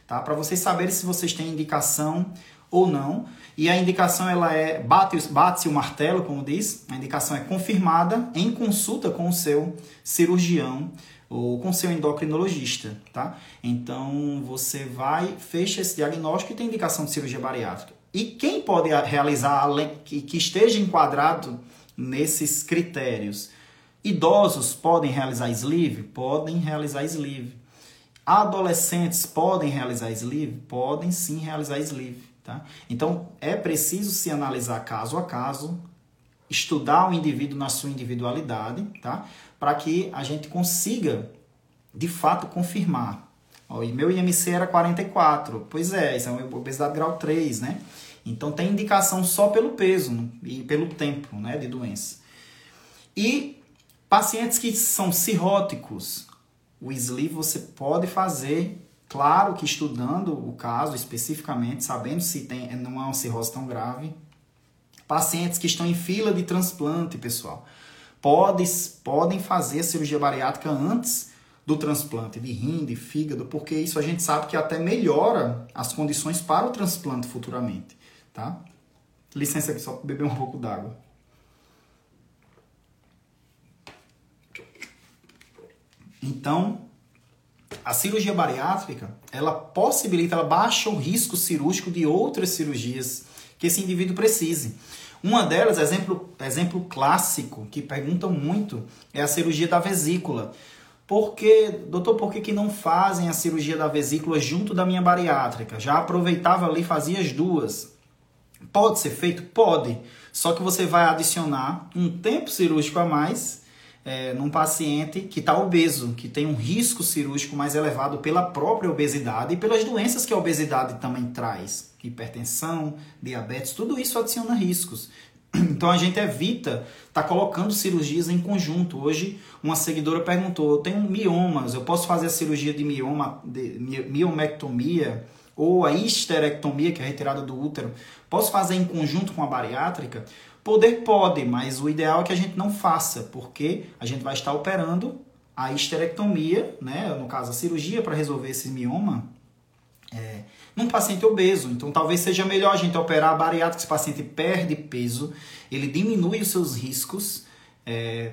tá? Para vocês saberem se vocês têm indicação ou não. E a indicação ela é bate, bate o martelo, como diz, a indicação é confirmada em consulta com o seu cirurgião ou com seu endocrinologista, tá? Então você vai, fecha esse diagnóstico e tem indicação de cirurgia bariátrica. E quem pode realizar, que, que esteja enquadrado nesses critérios? Idosos podem realizar sleeve? Podem realizar sleeve. Adolescentes podem realizar sleeve? Podem sim realizar sleeve. Tá? Então é preciso se analisar caso a caso, estudar o indivíduo na sua individualidade, tá? para que a gente consiga de fato confirmar. Ó, meu IMC era 44, pois é, isso é uma obesidade grau 3, né? Então tem indicação só pelo peso e pelo tempo né, de doença. E pacientes que são cirróticos, o sleeve você pode fazer, claro que estudando o caso especificamente, sabendo se tem, não é uma cirrose tão grave. Pacientes que estão em fila de transplante, pessoal, pode, podem fazer cirurgia bariátrica antes do transplante de rim, de fígado, porque isso a gente sabe que até melhora as condições para o transplante futuramente tá? Licença aqui só beber um pouco d'água. Então, a cirurgia bariátrica, ela possibilita, ela baixa o risco cirúrgico de outras cirurgias que esse indivíduo precise. Uma delas, exemplo, exemplo clássico, que perguntam muito, é a cirurgia da vesícula. Porque, doutor, por que, que não fazem a cirurgia da vesícula junto da minha bariátrica? Já aproveitava ali, fazia as duas. Pode ser feito? Pode. Só que você vai adicionar um tempo cirúrgico a mais é, num paciente que está obeso, que tem um risco cirúrgico mais elevado pela própria obesidade e pelas doenças que a obesidade também traz. Hipertensão, diabetes, tudo isso adiciona riscos. Então a gente evita tá colocando cirurgias em conjunto. Hoje uma seguidora perguntou: eu tenho miomas, eu posso fazer a cirurgia de mioma, de miomectomia? ou a histerectomia, que é a retirada do útero, posso fazer em conjunto com a bariátrica? Poder pode, mas o ideal é que a gente não faça, porque a gente vai estar operando a histerectomia, né, no caso a cirurgia para resolver esse mioma, é, num paciente obeso. Então talvez seja melhor a gente operar a bariátrica, esse paciente perde peso, ele diminui os seus riscos é,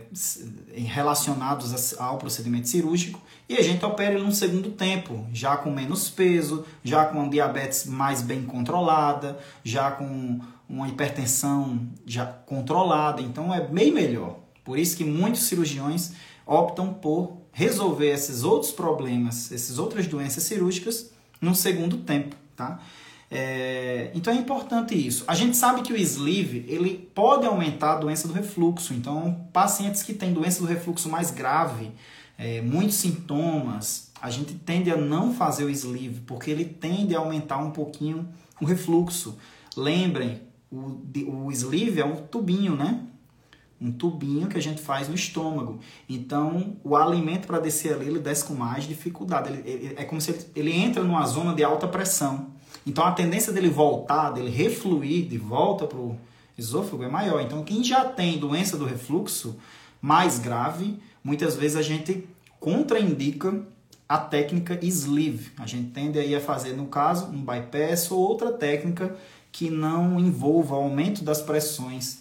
relacionados ao procedimento cirúrgico e a gente opera ele num segundo tempo, já com menos peso, já com diabetes mais bem controlada, já com uma hipertensão já controlada, então é bem melhor. Por isso que muitos cirurgiões optam por resolver esses outros problemas, essas outras doenças cirúrgicas num segundo tempo, tá? É, então é importante isso. A gente sabe que o sleeve ele pode aumentar a doença do refluxo. Então, pacientes que têm doença do refluxo mais grave, é, muitos sintomas, a gente tende a não fazer o sleeve, porque ele tende a aumentar um pouquinho o refluxo. Lembrem, o, o sleeve é um tubinho, né? Um tubinho que a gente faz no estômago. Então, o alimento para descer ali, ele desce com mais dificuldade. Ele, ele, é como se ele, ele entra numa zona de alta pressão. Então a tendência dele voltar, dele refluir de volta para o esôfago é maior. Então, quem já tem doença do refluxo mais grave, muitas vezes a gente contraindica a técnica sleeve. A gente tende aí a fazer, no caso, um bypass ou outra técnica que não envolva aumento das pressões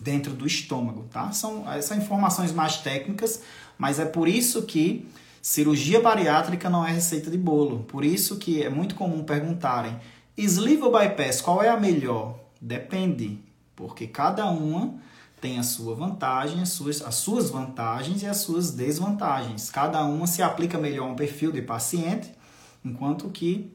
dentro do estômago, tá? São essas informações mais técnicas, mas é por isso que cirurgia bariátrica não é receita de bolo. Por isso que é muito comum perguntarem: sleeve ou bypass, qual é a melhor? Depende, porque cada uma tem a sua vantagem, as suas, as suas vantagens e as suas desvantagens. Cada uma se aplica melhor a um perfil de paciente, enquanto que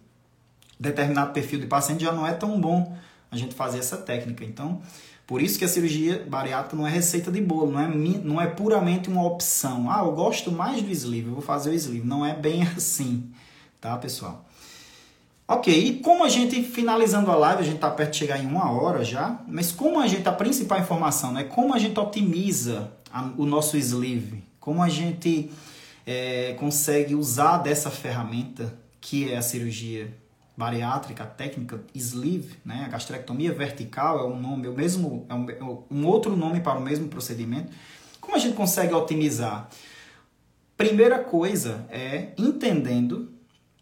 determinado perfil de paciente já não é tão bom a gente fazer essa técnica. Então, por isso que a cirurgia bariátrica não é receita de bolo, não é, não é puramente uma opção. Ah, eu gosto mais do sleeve, eu vou fazer o sleeve. Não é bem assim, tá, pessoal? Ok, e como a gente, finalizando a live, a gente está perto de chegar em uma hora já, mas como a gente, a principal informação, né? Como a gente otimiza a, o nosso sleeve, como a gente é, consegue usar dessa ferramenta que é a cirurgia bariátrica, técnica sleeve, né? A gastrectomia vertical é um nome, é o mesmo, é um, é um outro nome para o mesmo procedimento. Como a gente consegue otimizar? Primeira coisa é entendendo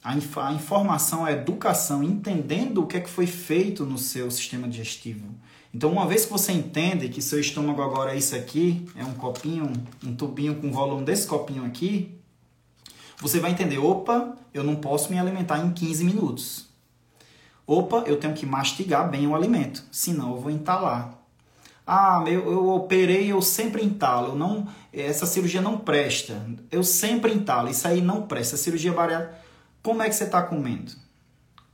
a, inf a informação, a educação, entendendo o que é que foi feito no seu sistema digestivo. Então, uma vez que você entende que seu estômago agora é isso aqui, é um copinho, um tubinho com volume desse copinho aqui, você vai entender, opa, eu não posso me alimentar em 15 minutos. Opa, eu tenho que mastigar bem o alimento, senão eu vou entalar. Ah, eu, eu operei, eu sempre entalo. Eu não, essa cirurgia não presta. Eu sempre entalo. Isso aí não presta. Cirurgia bariátrica como é que você está comendo?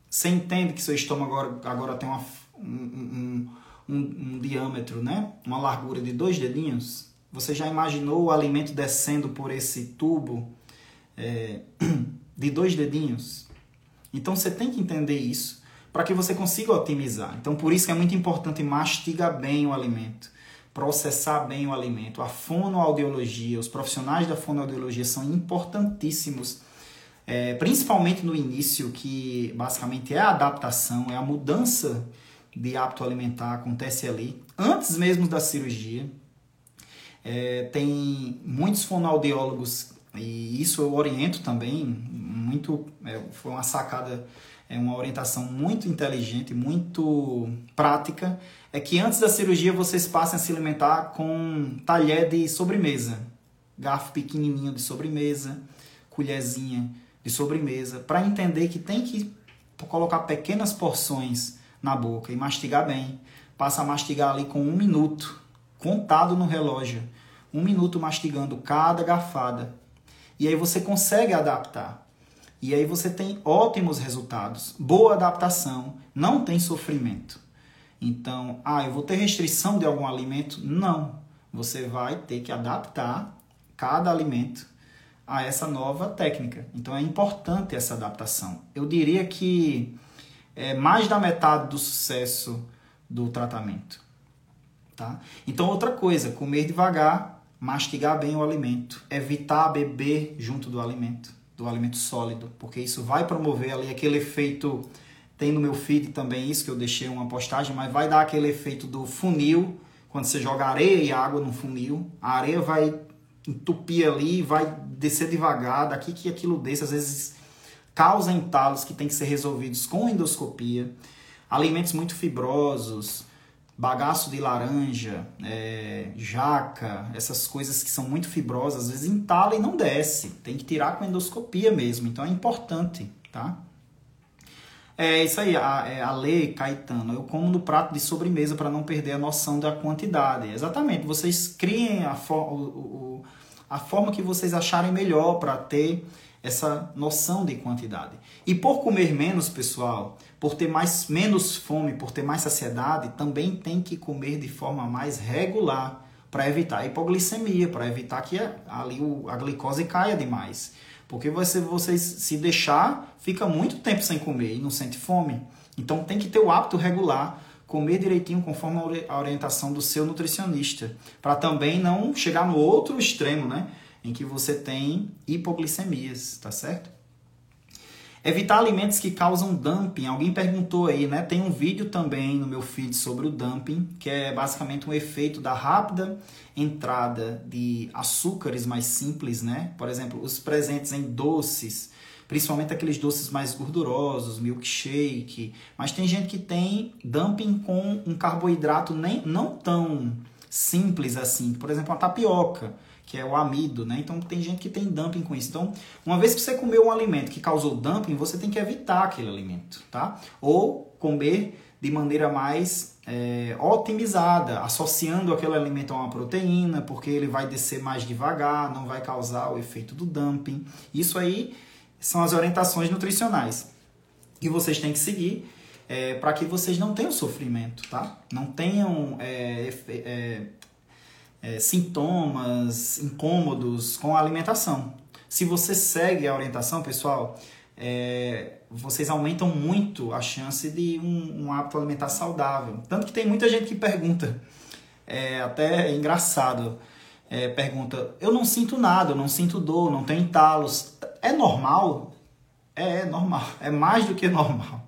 Você entende que seu estômago agora, agora tem uma, um, um, um, um diâmetro, né? uma largura de dois dedinhos? Você já imaginou o alimento descendo por esse tubo é, de dois dedinhos? Então você tem que entender isso para que você consiga otimizar. Então por isso que é muito importante mastigar bem o alimento, processar bem o alimento. A fonoaudiologia, os profissionais da fonoaudiologia são importantíssimos é, principalmente no início, que basicamente é a adaptação, é a mudança de hábito alimentar, acontece ali, antes mesmo da cirurgia. É, tem muitos fonoaudiólogos, e isso eu oriento também, muito, é, foi uma sacada, é uma orientação muito inteligente, muito prática, é que antes da cirurgia vocês passem a se alimentar com talher de sobremesa, garfo pequenininho de sobremesa, colherzinha de sobremesa, para entender que tem que colocar pequenas porções na boca e mastigar bem. Passa a mastigar ali com um minuto, contado no relógio. Um minuto mastigando cada garfada. E aí você consegue adaptar. E aí você tem ótimos resultados. Boa adaptação, não tem sofrimento. Então, ah, eu vou ter restrição de algum alimento? Não. Você vai ter que adaptar cada alimento a essa nova técnica. Então é importante essa adaptação. Eu diria que é mais da metade do sucesso do tratamento. Tá? Então, outra coisa, comer devagar, mastigar bem o alimento, evitar beber junto do alimento, do alimento sólido, porque isso vai promover ali aquele efeito. Tem no meu feed também isso, que eu deixei uma postagem, mas vai dar aquele efeito do funil, quando você joga areia e água no funil, a areia vai entupir ali, vai descer devagar, daqui que aquilo desce, às vezes causa entalos que tem que ser resolvidos com endoscopia, alimentos muito fibrosos, bagaço de laranja, é, jaca, essas coisas que são muito fibrosas, às vezes entala e não desce, tem que tirar com endoscopia mesmo, então é importante, tá? É isso aí, a, é, a lei Caetano, eu como no prato de sobremesa para não perder a noção da quantidade. Exatamente, vocês criem a, o, o, a forma que vocês acharem melhor para ter essa noção de quantidade. E por comer menos, pessoal, por ter mais menos fome, por ter mais saciedade, também tem que comer de forma mais regular para evitar a hipoglicemia, para evitar que ali a glicose caia demais. Porque você, você se deixar, fica muito tempo sem comer e não sente fome. Então tem que ter o hábito regular comer direitinho conforme a orientação do seu nutricionista, para também não chegar no outro extremo, né, em que você tem hipoglicemias, tá certo? Evitar alimentos que causam dumping. Alguém perguntou aí, né? Tem um vídeo também no meu feed sobre o dumping, que é basicamente um efeito da rápida entrada de açúcares mais simples, né? Por exemplo, os presentes em doces, principalmente aqueles doces mais gordurosos, milkshake. Mas tem gente que tem dumping com um carboidrato nem, não tão simples assim. Por exemplo, a tapioca que é o amido, né? Então tem gente que tem dumping com isso. Então, uma vez que você comeu um alimento que causou dumping, você tem que evitar aquele alimento, tá? Ou comer de maneira mais é, otimizada, associando aquele alimento a uma proteína, porque ele vai descer mais devagar, não vai causar o efeito do dumping. Isso aí são as orientações nutricionais que vocês têm que seguir é, para que vocês não tenham sofrimento, tá? Não tenham é, é sintomas, incômodos com a alimentação. Se você segue a orientação, pessoal, é, vocês aumentam muito a chance de um, um, hábito alimentar saudável. Tanto que tem muita gente que pergunta, é, até é engraçado, é, pergunta: eu não sinto nada, eu não sinto dor, não tenho entalos. É normal? É, é normal, é mais do que normal.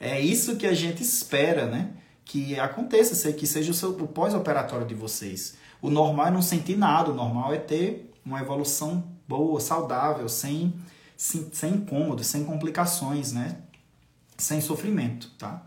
É isso que a gente espera, né? Que aconteça, que seja o, o pós-operatório de vocês. O normal é não sentir nada, o normal é ter uma evolução boa, saudável, sem, sem, sem incômodo, sem complicações, né? Sem sofrimento, tá?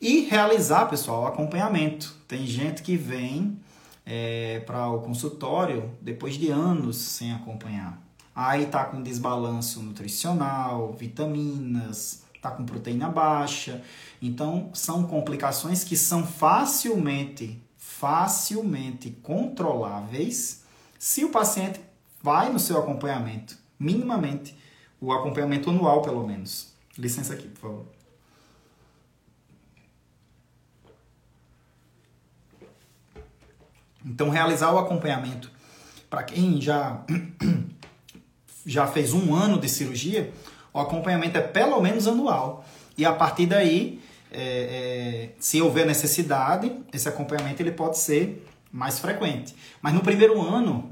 E realizar, pessoal, acompanhamento. Tem gente que vem é, para o consultório depois de anos sem acompanhar. Aí tá com desbalanço nutricional, vitaminas, tá com proteína baixa. Então, são complicações que são facilmente facilmente controláveis se o paciente vai no seu acompanhamento, minimamente, o acompanhamento anual pelo menos. Licença aqui, por favor. Então, realizar o acompanhamento para quem já, já fez um ano de cirurgia, o acompanhamento é pelo menos anual. E a partir daí, é, é, se houver necessidade, esse acompanhamento ele pode ser mais frequente. Mas no primeiro ano,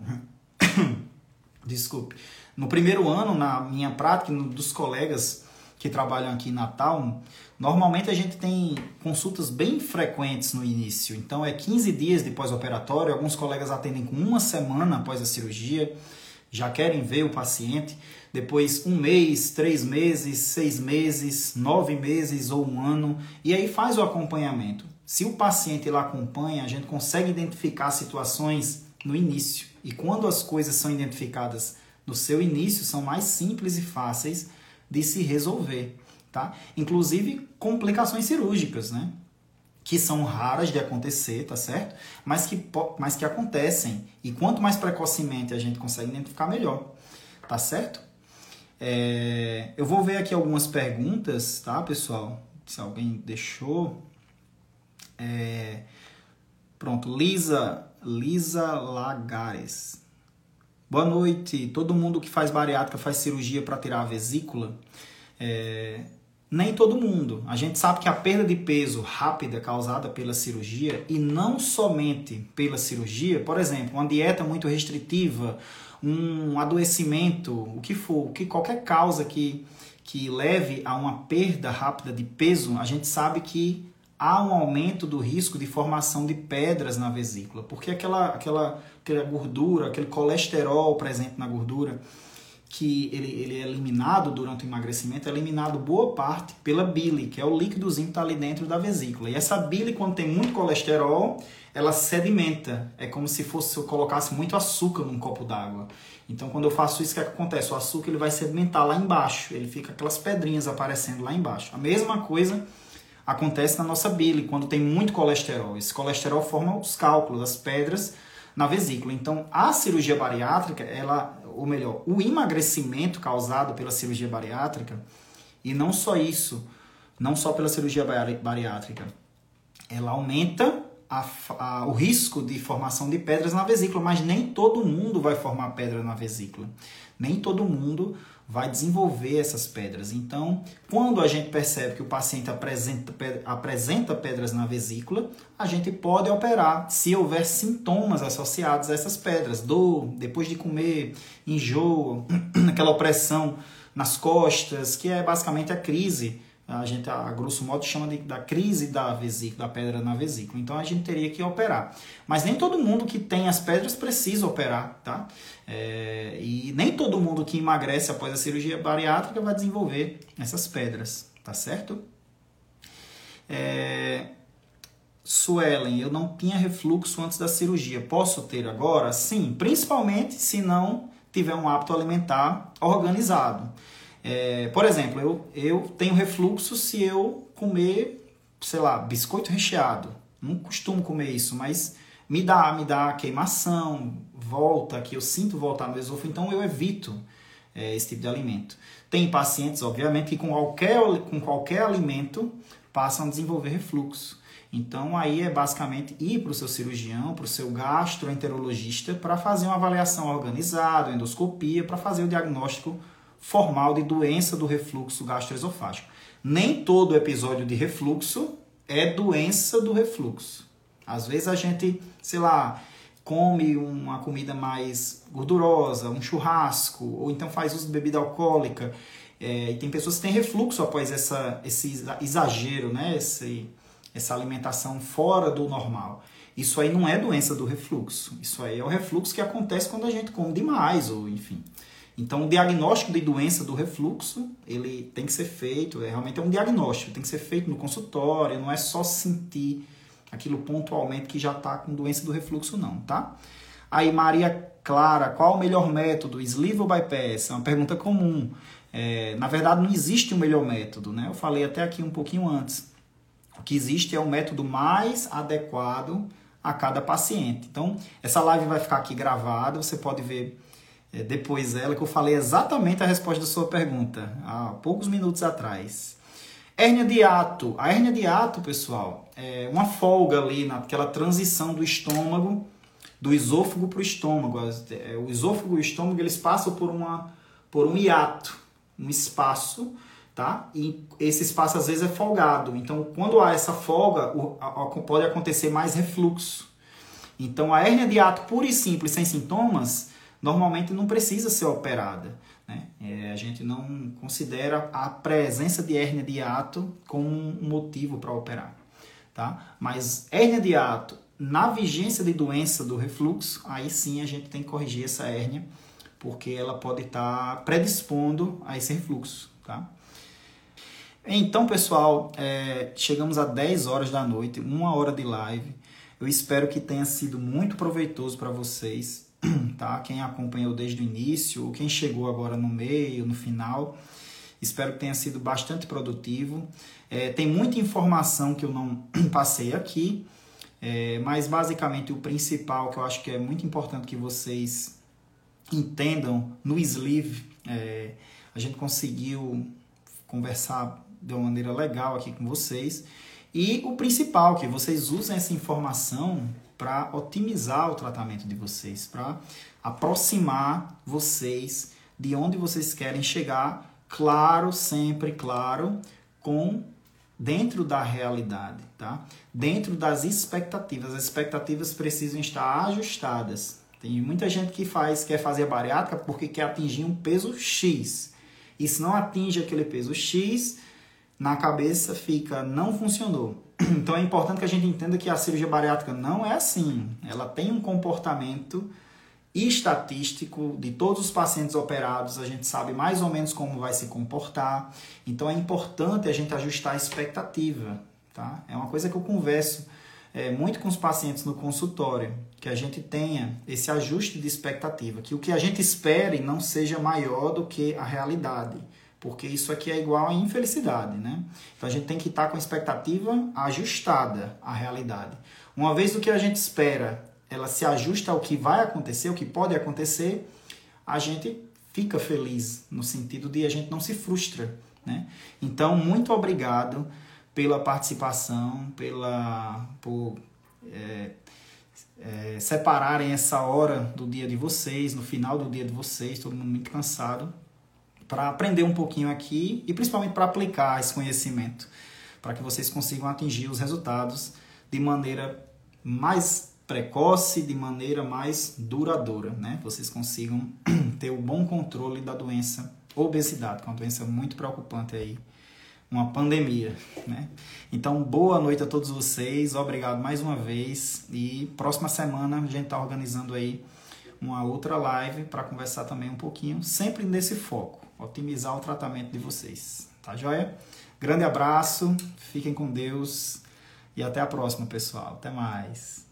desculpe, no primeiro ano, na minha prática, no, dos colegas que trabalham aqui em Natal, normalmente a gente tem consultas bem frequentes no início. Então é 15 dias de pós-operatório, alguns colegas atendem com uma semana após a cirurgia, já querem ver o paciente depois um mês, três meses, seis meses, nove meses ou um ano, e aí faz o acompanhamento. Se o paciente lá acompanha, a gente consegue identificar situações no início. E quando as coisas são identificadas no seu início, são mais simples e fáceis de se resolver, tá? Inclusive complicações cirúrgicas, né? Que são raras de acontecer, tá certo? Mas que, mas que acontecem. E quanto mais precocemente a gente consegue identificar, melhor. Tá certo? É, eu vou ver aqui algumas perguntas, tá, pessoal? Se alguém deixou. É, pronto, Lisa, Lisa Lagares. Boa noite. Todo mundo que faz bariátrica faz cirurgia para tirar a vesícula? É, nem todo mundo. A gente sabe que a perda de peso rápida causada pela cirurgia e não somente pela cirurgia, por exemplo, uma dieta muito restritiva, um adoecimento, o que for, que qualquer causa que, que leve a uma perda rápida de peso, a gente sabe que há um aumento do risco de formação de pedras na vesícula, porque aquela, aquela, aquela gordura, aquele colesterol presente na gordura, que ele, ele é eliminado durante o emagrecimento, é eliminado boa parte pela bile, que é o líquidozinho que está ali dentro da vesícula. E essa bile, quando tem muito colesterol, ela sedimenta. É como se fosse se eu colocasse muito açúcar num copo d'água. Então, quando eu faço isso, o que, é que acontece? O açúcar ele vai sedimentar lá embaixo. Ele fica aquelas pedrinhas aparecendo lá embaixo. A mesma coisa acontece na nossa bile, quando tem muito colesterol. Esse colesterol forma os cálculos, as pedras na vesícula. Então, a cirurgia bariátrica, ela, ou melhor, o emagrecimento causado pela cirurgia bariátrica, e não só isso, não só pela cirurgia bariátrica, ela aumenta a, a, o risco de formação de pedras na vesícula, mas nem todo mundo vai formar pedra na vesícula. Nem todo mundo vai desenvolver essas pedras. Então, quando a gente percebe que o paciente apresenta, apresenta pedras na vesícula, a gente pode operar se houver sintomas associados a essas pedras, dor, depois de comer, enjoo, aquela opressão nas costas, que é basicamente a crise. A gente, a grosso modo, chama de, da crise da vesícula, da pedra na vesícula. Então a gente teria que operar. Mas nem todo mundo que tem as pedras precisa operar, tá? É, e nem todo mundo que emagrece após a cirurgia bariátrica vai desenvolver essas pedras, tá certo? É, Suelen, eu não tinha refluxo antes da cirurgia. Posso ter agora? Sim, principalmente se não tiver um hábito alimentar organizado. É, por exemplo, eu, eu tenho refluxo se eu comer, sei lá, biscoito recheado. Não costumo comer isso, mas me dá, me dá queimação, volta, que eu sinto voltar no esôfago, então eu evito é, esse tipo de alimento. Tem pacientes, obviamente, que com qualquer, com qualquer alimento passam a desenvolver refluxo. Então aí é basicamente ir para o seu cirurgião, para o seu gastroenterologista para fazer uma avaliação organizada, endoscopia, para fazer o diagnóstico formal de doença do refluxo gastroesofágico. Nem todo episódio de refluxo é doença do refluxo. Às vezes a gente, sei lá, come uma comida mais gordurosa, um churrasco, ou então faz uso de bebida alcoólica. É, e tem pessoas que têm refluxo após essa, esse exagero, né? Esse, essa alimentação fora do normal. Isso aí não é doença do refluxo. Isso aí é o refluxo que acontece quando a gente come demais, ou enfim. Então, o diagnóstico de doença do refluxo, ele tem que ser feito, é, realmente é um diagnóstico, tem que ser feito no consultório, não é só sentir aquilo pontualmente que já está com doença do refluxo, não, tá? Aí, Maria Clara, qual o melhor método, sleeve ou bypass? É uma pergunta comum. É, na verdade, não existe um melhor método, né? Eu falei até aqui um pouquinho antes. O que existe é o método mais adequado a cada paciente. Então, essa live vai ficar aqui gravada, você pode ver é, depois ela, que eu falei exatamente a resposta da sua pergunta, há poucos minutos atrás. Hérnia de ato. A hérnia de ato, pessoal, é uma folga ali naquela transição do estômago, do esôfago para o estômago. É, o esôfago e o estômago, eles passam por, uma, por um hiato, um espaço, tá? E esse espaço às vezes é folgado. Então, quando há essa folga, pode acontecer mais refluxo. Então, a hérnia de ato pura e simples, sem sintomas, normalmente não precisa ser operada. Né? É, a gente não considera a presença de hérnia de ato como um motivo para operar. Tá? Mas hérnia de ato, na vigência de doença do refluxo, aí sim a gente tem que corrigir essa hérnia, porque ela pode estar tá predispondo a esse refluxo. Tá? Então, pessoal, é, chegamos a 10 horas da noite, uma hora de live. Eu espero que tenha sido muito proveitoso para vocês tá? Quem acompanhou desde o início, quem chegou agora no meio, no final. Espero que tenha sido bastante produtivo. É, tem muita informação que eu não passei aqui, é, mas basicamente o principal que eu acho que é muito importante que vocês entendam no sleeve, é, a gente conseguiu conversar de uma maneira legal aqui com vocês. E o principal, que vocês usem essa informação para otimizar o tratamento de vocês, para aproximar vocês de onde vocês querem chegar, claro, sempre claro, com dentro da realidade, tá? Dentro das expectativas. As expectativas precisam estar ajustadas. Tem muita gente que faz, quer fazer bariátrica porque quer atingir um peso X. E se não atinge aquele peso X, na cabeça fica não funcionou. Então é importante que a gente entenda que a cirurgia bariátrica não é assim. Ela tem um comportamento estatístico de todos os pacientes operados, a gente sabe mais ou menos como vai se comportar. Então é importante a gente ajustar a expectativa, tá? É uma coisa que eu converso é, muito com os pacientes no consultório, que a gente tenha esse ajuste de expectativa, que o que a gente espere não seja maior do que a realidade porque isso aqui é igual a infelicidade, né? Então a gente tem que estar com a expectativa ajustada à realidade. Uma vez o que a gente espera, ela se ajusta ao que vai acontecer, o que pode acontecer, a gente fica feliz no sentido de a gente não se frustra, né? Então muito obrigado pela participação, pela por é, é, separarem essa hora do dia de vocês, no final do dia de vocês, todo mundo muito cansado para aprender um pouquinho aqui e principalmente para aplicar esse conhecimento, para que vocês consigam atingir os resultados de maneira mais precoce, de maneira mais duradoura, né? Vocês consigam ter o bom controle da doença obesidade, que é uma doença muito preocupante aí, uma pandemia, né? Então, boa noite a todos vocês, obrigado mais uma vez e próxima semana a gente está organizando aí uma outra live para conversar também um pouquinho, sempre nesse foco, otimizar o tratamento de vocês, tá joia? Grande abraço, fiquem com Deus e até a próxima, pessoal. Até mais.